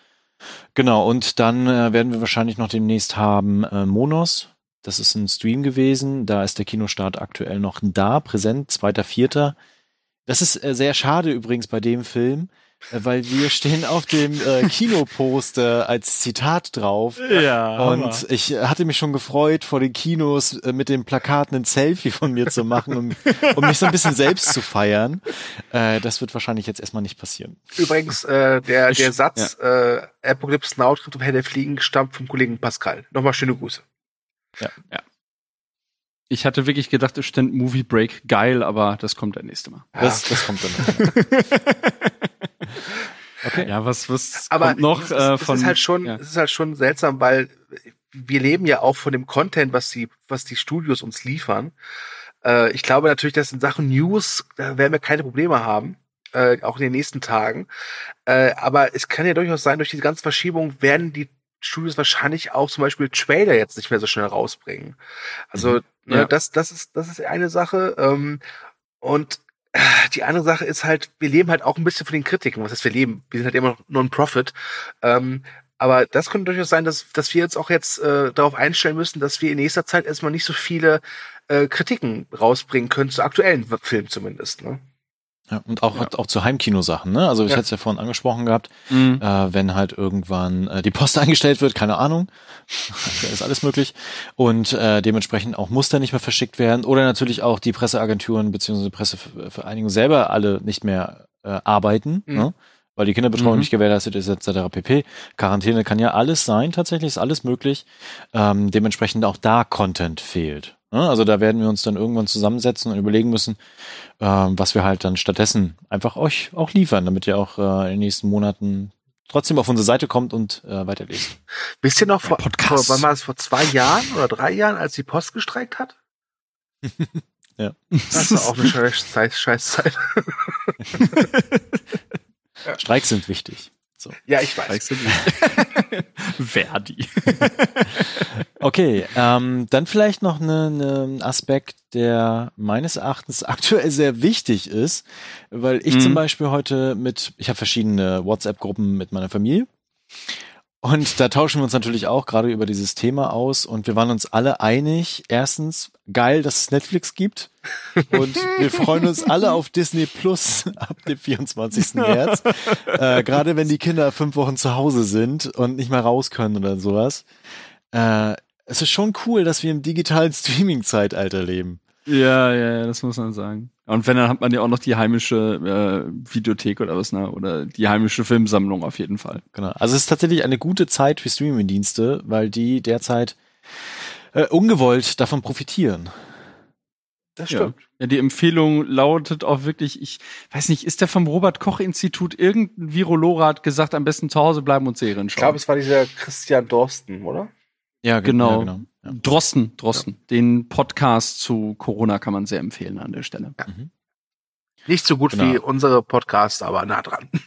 Genau, und dann äh, werden wir wahrscheinlich noch demnächst haben äh, Monos. Das ist ein Stream gewesen. Da ist der Kinostart aktuell noch da, präsent, zweiter, vierter. Das ist äh, sehr schade übrigens bei dem Film, weil wir stehen auf dem äh, Kinoposter als Zitat drauf. Ja. Und ich äh, hatte mich schon gefreut, vor den Kinos äh, mit dem Plakat ein Selfie von mir zu machen, um, um mich so ein bisschen selbst zu feiern. Äh, das wird wahrscheinlich jetzt erstmal nicht passieren. Übrigens, äh, der, Ich- der Satz, äh, Apocalypse Now trifft auf Herr der Fliegen, stammt vom Kollegen Pascal. Nochmal schöne Grüße. Ich hatte wirklich gedacht, es stand Movie Break geil, aber das kommt das nächste Mal. Das, das kommt dann. Okay. Ja, was, was Aber kommt noch es, äh, ist, von. es ist halt schon, ja. es ist halt schon seltsam, weil wir leben ja auch von dem Content, was die, was die Studios uns liefern. Äh, ich glaube natürlich, dass in Sachen News, da werden wir keine Probleme haben, äh, auch in den nächsten Tagen. Äh, aber es kann ja durchaus sein, durch diese ganze Verschiebung werden die Studios wahrscheinlich auch zum Beispiel Trailer jetzt nicht mehr so schnell rausbringen. Also, ne, Ja. das, das ist, das ist eine Sache. Ähm, und äh, die andere Sache ist halt, wir leben halt auch ein bisschen von den Kritiken. Was heißt, wir leben? Wir sind halt immer noch Non-Profit. Ähm, aber das könnte durchaus sein, dass, dass wir jetzt auch jetzt äh, darauf einstellen müssen, dass wir in nächster Zeit erstmal nicht so viele äh, Kritiken rausbringen können, zu aktuellen Filmen zumindest. Ne? Ja, und auch, auch zu Heimkinosachen, ne? Also ich Ja. hatte es ja vorhin angesprochen gehabt, Mhm. äh, wenn halt irgendwann äh, die Post eingestellt wird, keine Ahnung, ist alles möglich und äh, dementsprechend auch Muster nicht mehr verschickt werden oder natürlich auch die Presseagenturen beziehungsweise Pressevereinigungen selber alle nicht mehr äh, arbeiten, Mhm. ne? weil die Kinderbetreuung Mhm. nicht gewährleistet ist etc. pp. Quarantäne kann ja alles sein, tatsächlich ist alles möglich. Ähm, dementsprechend auch da Content fehlt. Ne? Also da werden wir uns dann irgendwann zusammensetzen und überlegen müssen, ähm, was wir halt dann stattdessen einfach euch auch liefern, damit ihr auch äh, in den nächsten Monaten trotzdem auf unsere Seite kommt und äh, weiterlest. Wisst ihr noch, vor, vor, wann war das, vor zwei Jahren oder drei Jahren, als die Post gestreikt hat? Ja. Das war auch eine scheiß, scheiß, scheiß Zeit. Streiks sind wichtig. So. Ja, ich weiß. Verdi. Okay, ähm, dann vielleicht noch ein ne, ne Aspekt, der meines Erachtens aktuell sehr wichtig ist, weil ich Mhm. zum Beispiel heute mit, ich habe verschiedene WhatsApp-Gruppen mit meiner Familie Und da tauschen wir uns natürlich auch gerade über dieses Thema aus und wir waren uns alle einig. Erstens, geil, dass es Netflix gibt. Und wir freuen uns alle auf Disney Plus ab dem 24. März. Äh, gerade wenn die Kinder fünf Wochen zu Hause sind und nicht mehr raus können oder sowas. Äh, es ist schon cool, dass wir im digitalen Streaming-Zeitalter leben. Ja, ja, ja, das muss man sagen. Und wenn, dann hat man ja auch noch die heimische äh, Videothek oder was, ne? Oder die heimische Filmsammlung auf jeden Fall. Genau. Also es ist tatsächlich eine gute Zeit für Streaming-Dienste, weil die derzeit äh, ungewollt davon profitieren. Das Ja. stimmt. ja, die Empfehlung lautet auch wirklich, ich weiß nicht, ist der vom Robert-Koch-Institut irgendein Virologe hat gesagt, am besten zu Hause bleiben und Serien Ich schauen? glaube, es war dieser Christian Dorsten, oder? Ja, ge- Genau. Ja, genau. Ja. Drosten, Drosten. Den Podcast zu Corona kann man sehr empfehlen an der Stelle. Nicht so gut Genau. wie unsere Podcasts, aber nah dran.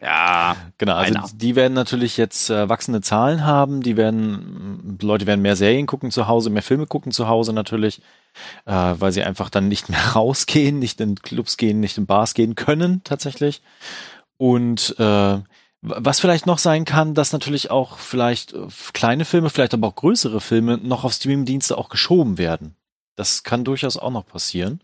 Ja. Genau, also Einer. die werden natürlich jetzt äh, wachsende Zahlen haben, die werden, Leute werden mehr Serien gucken zu Hause, mehr Filme gucken zu Hause natürlich, äh, weil sie einfach dann nicht mehr rausgehen, nicht in Clubs gehen, nicht in Bars gehen können tatsächlich. Und äh, was vielleicht noch sein kann, dass natürlich auch vielleicht äh, kleine Filme, vielleicht aber auch größere Filme noch auf Streamingdienste auch geschoben werden. Das kann durchaus auch noch passieren.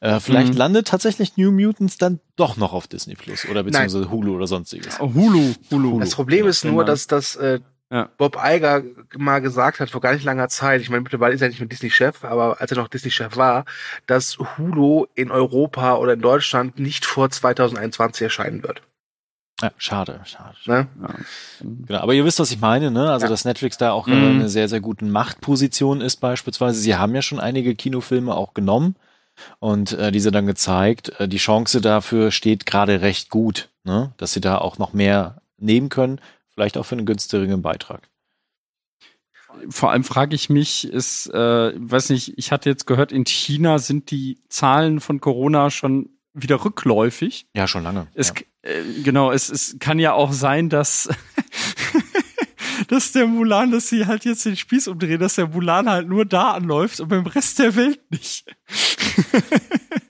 Äh, vielleicht Mhm. landet tatsächlich New Mutants dann doch noch auf Disney Plus oder beziehungsweise Hulu oder sonstiges. Oh, Hulu, Hulu. Das Problem Ja, ist nur, genau. dass das äh, Ja. Bob Iger mal gesagt hat vor gar nicht langer Zeit, ich meine, mittlerweile ist er nicht mehr Disney-Chef, aber als er noch Disney-Chef war, dass Hulu in Europa oder in Deutschland nicht vor 2021 erscheinen wird. Ja, schade, schade. Ne? Ja. Genau, aber ihr wisst, was ich meine, ne? Also, Ja. dass Netflix da auch äh, Mhm. eine sehr, sehr guten Machtposition ist beispielsweise. Sie haben ja schon einige Kinofilme auch genommen und äh, diese dann gezeigt. Äh, die Chance dafür steht gerade recht gut, ne? Dass sie da auch noch mehr nehmen können, vielleicht auch für einen günstigeren Beitrag. Vor allem frage ich mich, ist, äh, weiß nicht, ich hatte jetzt gehört, in China sind die Zahlen von Corona schon wieder rückläufig. Ja, schon lange. Es, ja. äh, genau, es, es kann ja auch sein, dass, dass der Mulan, dass sie halt jetzt den Spieß umdrehen, dass der Mulan halt nur da anläuft und beim Rest der Welt nicht.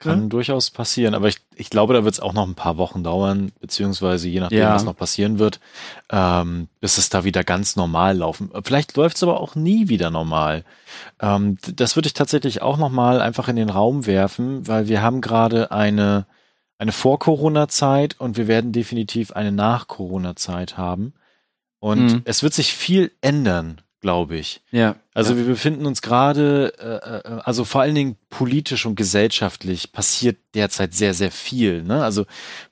Kann durchaus passieren, aber ich, ich glaube, da wird es auch noch ein paar Wochen dauern, beziehungsweise je nachdem, Ja. was noch passieren wird, ähm, bis es da wieder ganz normal laufen. Vielleicht läuft es aber auch nie wieder normal. Ähm, das würde ich tatsächlich auch noch mal einfach in den Raum werfen, weil wir haben gerade eine, eine Vor-Corona-Zeit und wir werden definitiv eine Nach-Corona-Zeit haben. Und Mhm. es wird sich viel ändern, glaube ich. Ja. Also ja. wir befinden uns gerade, äh, äh, also vor allen Dingen politisch und gesellschaftlich passiert derzeit sehr, sehr viel. Ne? Also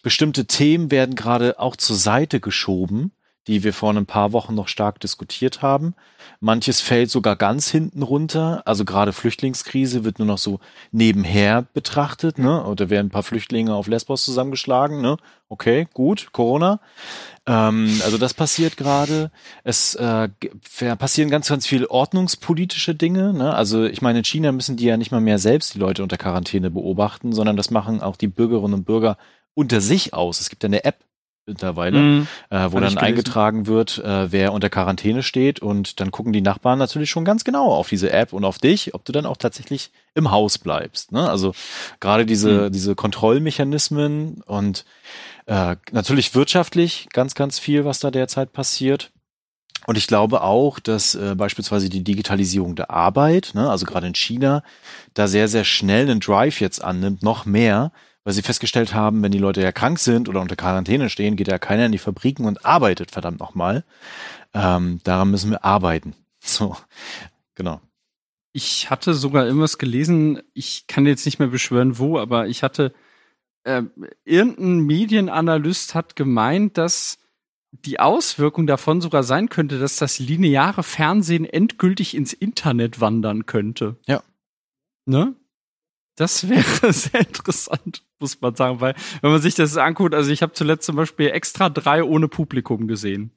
bestimmte Themen werden gerade auch zur Seite geschoben, die wir vor ein paar Wochen noch stark diskutiert haben. Manches fällt sogar ganz hinten runter. Also gerade Flüchtlingskrise wird nur noch so nebenher betrachtet. Ne? Oder werden ein paar Flüchtlinge auf Lesbos zusammengeschlagen. Ne? Okay, gut, Corona. Ähm, also das passiert gerade. Es äh, passieren ganz, ganz viele ordnungspolitische Dinge. Ne? Also ich meine, in China müssen die ja nicht mal mehr selbst die Leute unter Quarantäne beobachten, sondern das machen auch die Bürgerinnen und Bürger unter sich aus. Es gibt ja eine App mittlerweile, Mhm. äh, wo Hab dann eingetragen wird, äh, wer unter Quarantäne steht und dann gucken die Nachbarn natürlich schon ganz genau auf diese App und auf dich, ob du dann auch tatsächlich im Haus bleibst. Ne? Also gerade diese, diese Kontrollmechanismen und äh, natürlich wirtschaftlich ganz, ganz viel, was da derzeit passiert. Und ich glaube auch, dass äh, beispielsweise die Digitalisierung der Arbeit, ne, also gerade in China, da sehr, sehr schnell einen Drive jetzt annimmt, noch mehr, weil sie festgestellt haben, wenn die Leute ja krank sind oder unter Quarantäne stehen, geht ja keiner in die Fabriken und arbeitet verdammt nochmal. Ähm, daran müssen wir arbeiten. So, genau. Ich hatte sogar irgendwas gelesen, ich kann jetzt nicht mehr beschwören, wo, aber ich hatte, äh, irgendein Medienanalyst hat gemeint, dass die Auswirkung davon sogar sein könnte, dass das lineare Fernsehen endgültig ins Internet wandern könnte. Ja. Ne? Das wäre sehr interessant, muss man sagen, weil wenn man sich das anguckt, also ich habe zuletzt zum Beispiel extra drei ohne Publikum gesehen.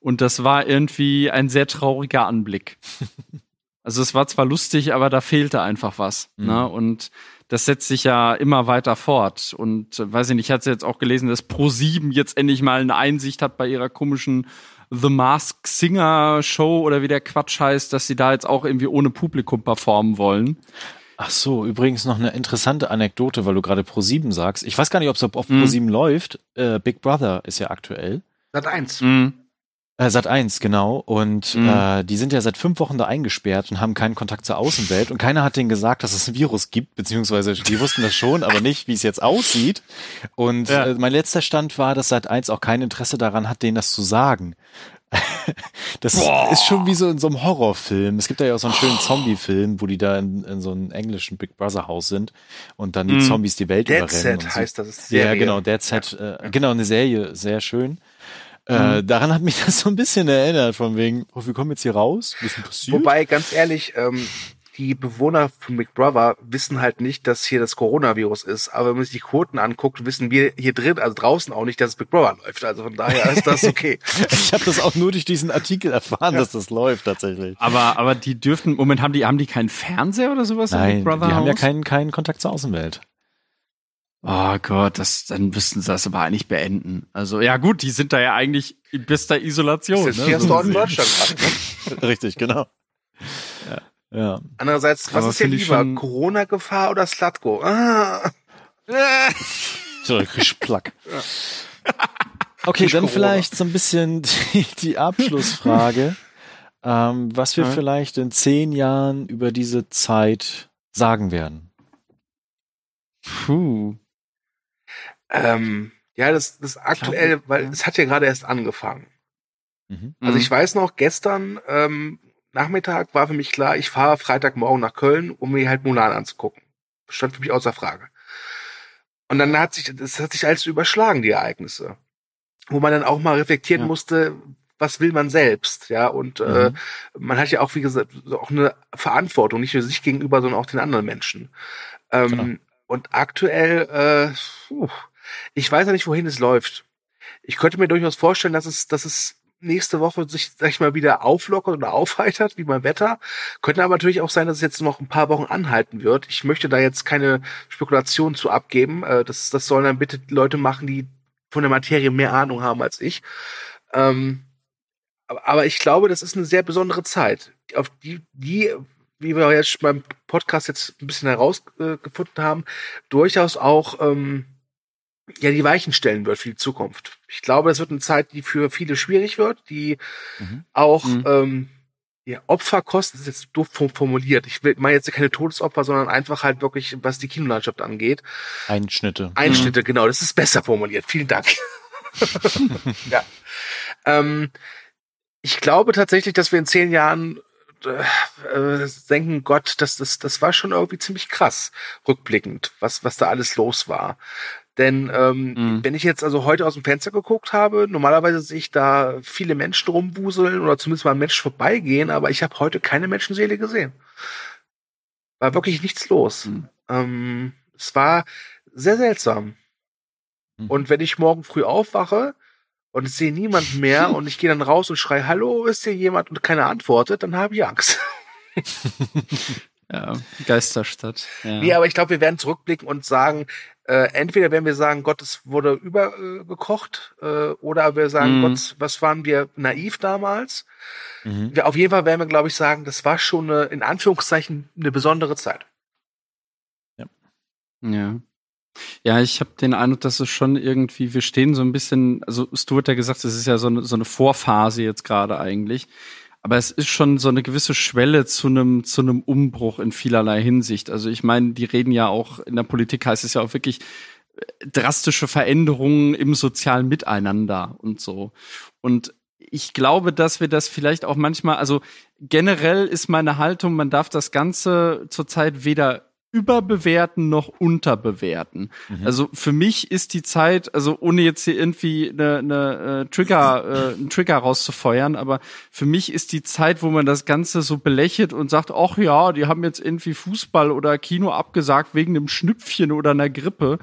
Und das war irgendwie ein sehr trauriger Anblick. Also es war zwar lustig, aber da fehlte einfach was. Mhm. Ne? Und das setzt sich ja immer weiter fort. Und äh, weiß ich nicht, ich hatte jetzt auch gelesen, dass Pro7 jetzt endlich mal eine Einsicht hat bei ihrer komischen The Mask Singer Show oder wie der Quatsch heißt, dass sie da jetzt auch irgendwie ohne Publikum performen wollen. Ach so, übrigens noch eine interessante Anekdote, weil du gerade Pro7 sagst. Ich weiß gar nicht, ob es auf Mhm. Pro7 läuft. Äh, Big Brother ist ja aktuell. Sat 1. Mhm. Äh, Sat 1, genau. Und Mhm. äh, die sind ja seit fünf Wochen da eingesperrt und haben keinen Kontakt zur Außenwelt. Und keiner hat denen gesagt, dass es ein Virus gibt, beziehungsweise die wussten das schon, aber nicht, wie es jetzt aussieht. Und Ja. äh, mein letzter Stand war, dass Sat 1 auch kein Interesse daran hat, denen das zu sagen. Das ist schon wie so in so einem Horrorfilm. Es gibt ja auch so einen schönen Zombie-Film, wo die da in, in so einem englischen Big Brother Haus sind und dann die Mhm. Zombies die Welt Dead überrennen. Set so. heißt das. Ist Ja, Serie. genau, Dead Set, äh, genau, eine Serie, sehr schön. Äh, daran hat mich das so ein bisschen erinnert, von wegen, oh, wir kommen jetzt hier raus, was ist passiert? Wobei, ganz ehrlich, ähm, die Bewohner von Big Brother wissen halt nicht, dass hier das Coronavirus ist. Aber wenn man sich die Quoten anguckt, wissen wir hier drin, also draußen auch nicht, dass es Big Brother läuft. Also von daher ist das okay. ich habe das auch nur durch diesen Artikel erfahren, dass das läuft tatsächlich. Aber, aber die dürften, Moment, haben die, haben die keinen Fernseher oder sowas im Nein, Big Brother die haben ja keinen, keinen Kontakt zur Außenwelt. Oh Gott, das, dann müssten sie das aber eigentlich beenden. Also, ja gut, die sind da ja eigentlich in bester Isolation. Das ist ne? hier So in. Deutschland gerade. Ne? Richtig, genau. Ja. Andererseits, was Aber ist ich lieber? Corona-Gefahr oder Slatko? Ah. So, richtig Plack. Okay, dann Corona. vielleicht so ein bisschen die, die Abschlussfrage, ähm, was wir Ja. vielleicht in zehn Jahren über diese Zeit sagen werden. Puh. Ähm, ja, das, das aktuell, weil ja. es hat ja gerade erst angefangen. Mhm. Also ich weiß noch, gestern ähm, Nachmittag war für mich klar, ich fahre Freitagmorgen nach Köln, um mir halt Mulan anzugucken. Stand für mich außer Frage. Und dann hat sich, das hat sich alles überschlagen, die Ereignisse. Wo man dann auch mal reflektieren Ja. musste, was will man selbst, ja, und äh, Mhm. man hat ja auch, wie gesagt, auch eine Verantwortung, nicht nur sich gegenüber, sondern auch den anderen Menschen. Ähm, Genau. Und aktuell, äh, puh, ich weiß ja nicht, wohin es läuft. Ich könnte mir durchaus vorstellen, dass es, dass es nächste Woche sich, sag ich mal, wieder auflockert oder aufheitert, wie beim Wetter. Könnte aber natürlich auch sein, dass es jetzt noch ein paar Wochen anhalten wird. Ich möchte da jetzt keine Spekulation zu abgeben. Äh, Das, das sollen dann bitte Leute machen, die von der Materie mehr Ahnung haben als ich. Ähm, aber- ich glaube, das ist eine sehr besondere Zeit, auf die, die, wie wir jetzt beim Podcast jetzt ein bisschen herausgefunden haben, durchaus auch ähm, ja die Weichen stellen wird für die Zukunft. Ich glaube, es wird eine Zeit, die für viele schwierig wird, die Mhm. auch Mhm. ähm, ja, Opfer kostet, ist jetzt doof form- formuliert. Ich will meine jetzt keine Todesopfer, sondern einfach halt wirklich, was die Kinolandschaft angeht. Einschnitte. Einschnitte, genau, das ist besser formuliert. Vielen Dank. ja. Ähm, ich glaube tatsächlich, dass wir in zehn Jahren äh, äh, denken, Gott, das, das, das war schon irgendwie ziemlich krass, rückblickend, was, was da alles los war. Denn ähm, Mhm. wenn ich jetzt also heute aus dem Fenster geguckt habe, normalerweise sehe ich da viele Menschen rumwuseln oder zumindest mal ein Mensch vorbeigehen, aber ich habe heute keine Menschenseele gesehen. War wirklich nichts los. Mhm. Ähm, es war sehr seltsam. Mhm. Und wenn ich morgen früh aufwache und ich sehe niemanden mehr und ich gehe dann raus und schreie, hallo, ist hier jemand und keiner antwortet, dann habe ich Angst. Ja, Geisterstadt. Ja. Nee, aber ich glaube, wir werden zurückblicken und sagen, äh, entweder werden wir sagen, Gott, es wurde übergekocht, äh, oder wir sagen, Mhm. Gott, was waren wir naiv damals? Mhm. Wir, auf jeden Fall werden wir, glaube ich, sagen, das war schon eine, in Anführungszeichen eine besondere Zeit. Ja. Ja, ich habe den Eindruck, dass es schon irgendwie, wir stehen so ein bisschen, also Stuart hat ja gesagt, es ist ja so eine, so eine Vorphase jetzt gerade eigentlich. Aber es ist schon so eine gewisse Schwelle zu einem, zu einem Umbruch in vielerlei Hinsicht. Also ich meine, die reden ja auch, in der Politik heißt es ja auch wirklich äh, drastische Veränderungen im sozialen Miteinander und so. Und ich glaube, dass wir das vielleicht auch manchmal, also generell ist meine Haltung, man darf das Ganze zurzeit weder überbewerten noch unterbewerten. Mhm. Also für mich ist die Zeit, also ohne jetzt hier irgendwie eine, eine äh, Trigger, äh, einen Trigger rauszufeuern, aber für mich ist die Zeit, wo man das Ganze so belächelt und sagt, ach ja, die haben jetzt irgendwie Fußball oder Kino abgesagt wegen einem Schnüpfchen oder einer Grippe.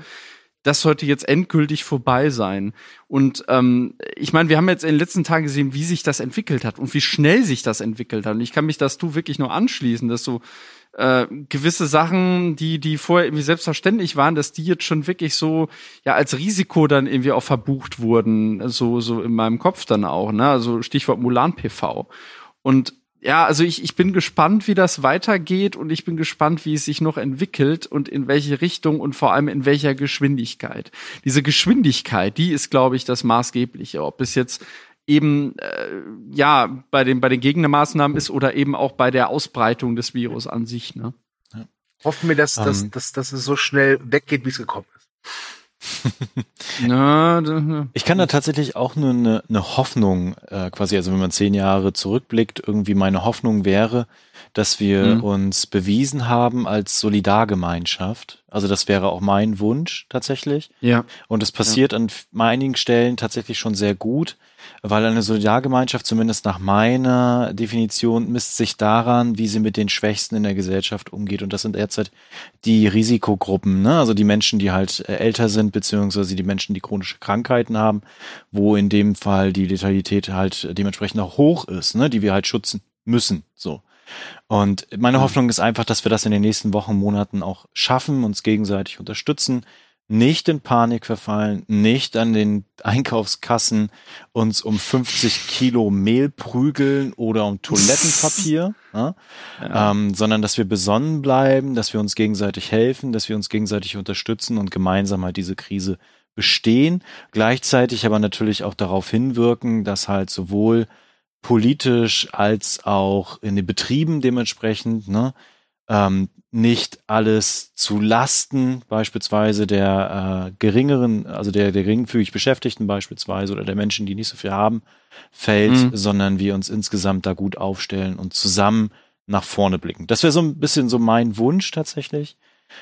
Das sollte jetzt endgültig vorbei sein. Und ähm, ich meine, wir haben jetzt in den letzten Tagen gesehen, wie sich das entwickelt hat und wie schnell sich das entwickelt hat. Und ich kann mich das du wirklich nur anschließen, dass so äh, gewisse Sachen, die die vorher irgendwie selbstverständlich waren, dass die jetzt schon wirklich so ja als Risiko dann irgendwie auch verbucht wurden, so so in meinem Kopf dann auch, ne? Also Stichwort Mulan PV. Und ja, also ich, ich bin gespannt, wie das weitergeht und ich bin gespannt, wie es sich noch entwickelt und in welche Richtung und vor allem in welcher Geschwindigkeit. Diese Geschwindigkeit, die ist, glaube ich, das Maßgebliche. Ob es jetzt eben äh, ja bei den bei den Gegnermaßnahmen ist oder eben auch bei der Ausbreitung des Virus an sich. Ne? Ja. Hoffen wir, dass, um, dass, ähm. dass, dass es so schnell weggeht, wie es gekommen ist. ich kann da tatsächlich auch nur eine, eine Hoffnung, äh, quasi, also wenn man zehn Jahre zurückblickt, irgendwie meine Hoffnung wäre, dass wir mhm. uns bewiesen haben als Solidargemeinschaft. Also das wäre auch mein Wunsch tatsächlich. Ja. Und es passiert ja. an einigen Stellen tatsächlich schon sehr gut weil eine Solidargemeinschaft zumindest nach meiner Definition misst sich daran, wie sie mit den Schwächsten in der Gesellschaft umgeht. Und das sind derzeit die Risikogruppen, ne? also die Menschen, die halt äh, älter sind, beziehungsweise die Menschen, die chronische Krankheiten haben, wo in dem Fall die Letalität halt dementsprechend auch hoch ist, ne? die wir halt schützen müssen. So. Und meine Hoffnung ist einfach, dass wir das in den nächsten Wochen, Monaten auch schaffen, uns gegenseitig unterstützen, nicht in Panik verfallen, nicht an den Einkaufskassen uns um 50 Kilo Mehl prügeln oder um Toilettenpapier, ne? ja. ähm, sondern dass wir besonnen bleiben, dass wir uns gegenseitig helfen, dass wir uns gegenseitig unterstützen und gemeinsam halt diese Krise bestehen. Gleichzeitig aber natürlich auch darauf hinwirken, dass halt sowohl politisch als auch in den Betrieben dementsprechend ne, ähm, nicht alles zu Lasten beispielsweise der äh, geringeren, also der, der geringfügig Beschäftigten beispielsweise oder der Menschen, die nicht so viel haben, fällt, mhm. sondern wir uns insgesamt da gut aufstellen und zusammen nach vorne blicken. Das wäre so ein bisschen so mein Wunsch tatsächlich.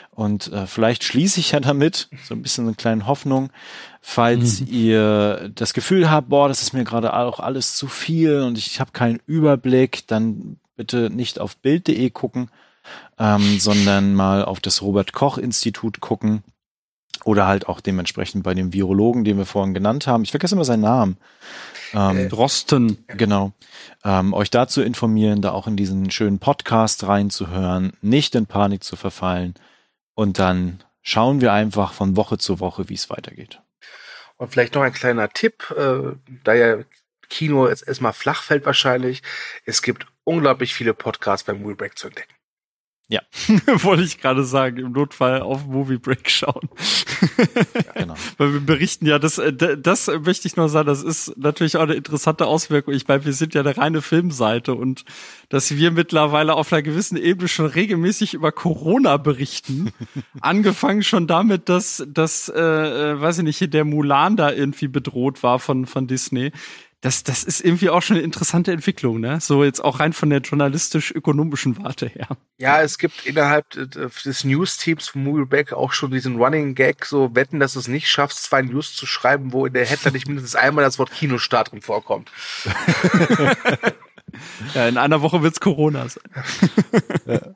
Und äh, vielleicht schließe ich ja damit so ein bisschen eine kleine Hoffnung, falls mhm. ihr das Gefühl habt, boah, das ist mir gerade auch alles zu viel und ich habe keinen Überblick, dann bitte nicht auf bild.de gucken, ähm, sondern mal auf das Robert Koch Institut gucken oder halt auch dementsprechend bei dem Virologen, den wir vorhin genannt haben. Ich vergesse immer seinen Namen. Ähm, äh, Drosten. Genau. Ähm, euch dazu informieren, da auch in diesen schönen Podcast reinzuhören, nicht in Panik zu verfallen und dann schauen wir einfach von Woche zu Woche, wie es weitergeht. Und vielleicht noch ein kleiner Tipp, äh, da ja Kino jetzt erstmal flach fällt wahrscheinlich. Es gibt unglaublich viele Podcasts beim Moviebreak zu entdecken. Ja. Wollte ich gerade sagen, im Notfall auf Movie Break schauen. ja, genau. Weil wir berichten ja, das, äh, das möchte ich nur sagen, das ist natürlich auch eine interessante Auswirkung. Ich meine, wir sind ja eine reine Filmseite und dass wir mittlerweile auf einer gewissen Ebene schon regelmäßig über Corona berichten. Angefangen schon damit, dass, dass äh, äh weiß ich nicht, der Mulan da irgendwie bedroht war von, von Disney das, das ist irgendwie auch schon eine interessante Entwicklung, ne? So jetzt auch rein von der journalistisch-ökonomischen Warte her. Ja, es gibt innerhalb des News-Teams von Movieback auch schon diesen Running Gag, so wetten, dass du es nicht schaffst, zwei News zu schreiben, wo in der Headline nicht mindestens einmal das Wort Kinostart drin vorkommt. ja, in einer Woche wird's Corona sein. ja.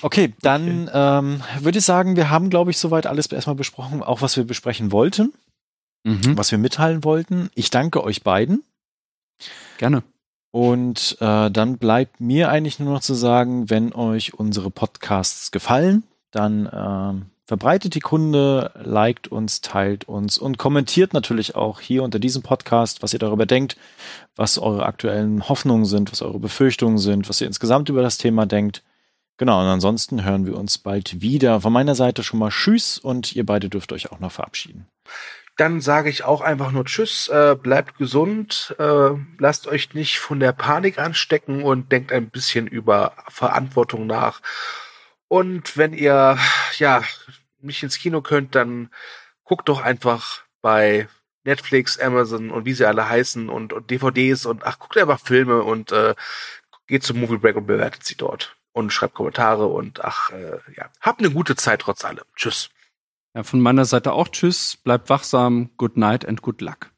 Okay, dann okay. Ähm, würde ich sagen, wir haben, glaube ich, soweit alles erstmal besprochen, auch was wir besprechen wollten mhm. was wir mitteilen wollten. Ich danke euch beiden. Gerne. Und äh, dann bleibt mir eigentlich nur noch zu sagen, wenn euch unsere Podcasts gefallen, dann äh, verbreitet die Kunde, liked uns, teilt uns und kommentiert natürlich auch hier unter diesem Podcast, was ihr darüber denkt, was eure aktuellen Hoffnungen sind, was eure Befürchtungen sind, was ihr insgesamt über das Thema denkt. Genau, und ansonsten hören wir uns bald wieder. Von meiner Seite schon mal Tschüss und ihr beide dürft euch auch noch verabschieden dann sage ich auch einfach nur Tschüss, äh, bleibt gesund, äh, lasst euch nicht von der Panik anstecken und denkt ein bisschen über Verantwortung nach. Und wenn ihr ja nicht ins Kino könnt, dann guckt doch einfach bei Netflix, Amazon und wie sie alle heißen und, und DVDs und ach, guckt einfach Filme und äh, geht zum Movie Break und bewertet sie dort und schreibt Kommentare und ach äh, ja, habt eine gute Zeit trotz allem. Tschüss. Ja, von meiner Seite auch Tschüss, bleibt wachsam, good night and good luck.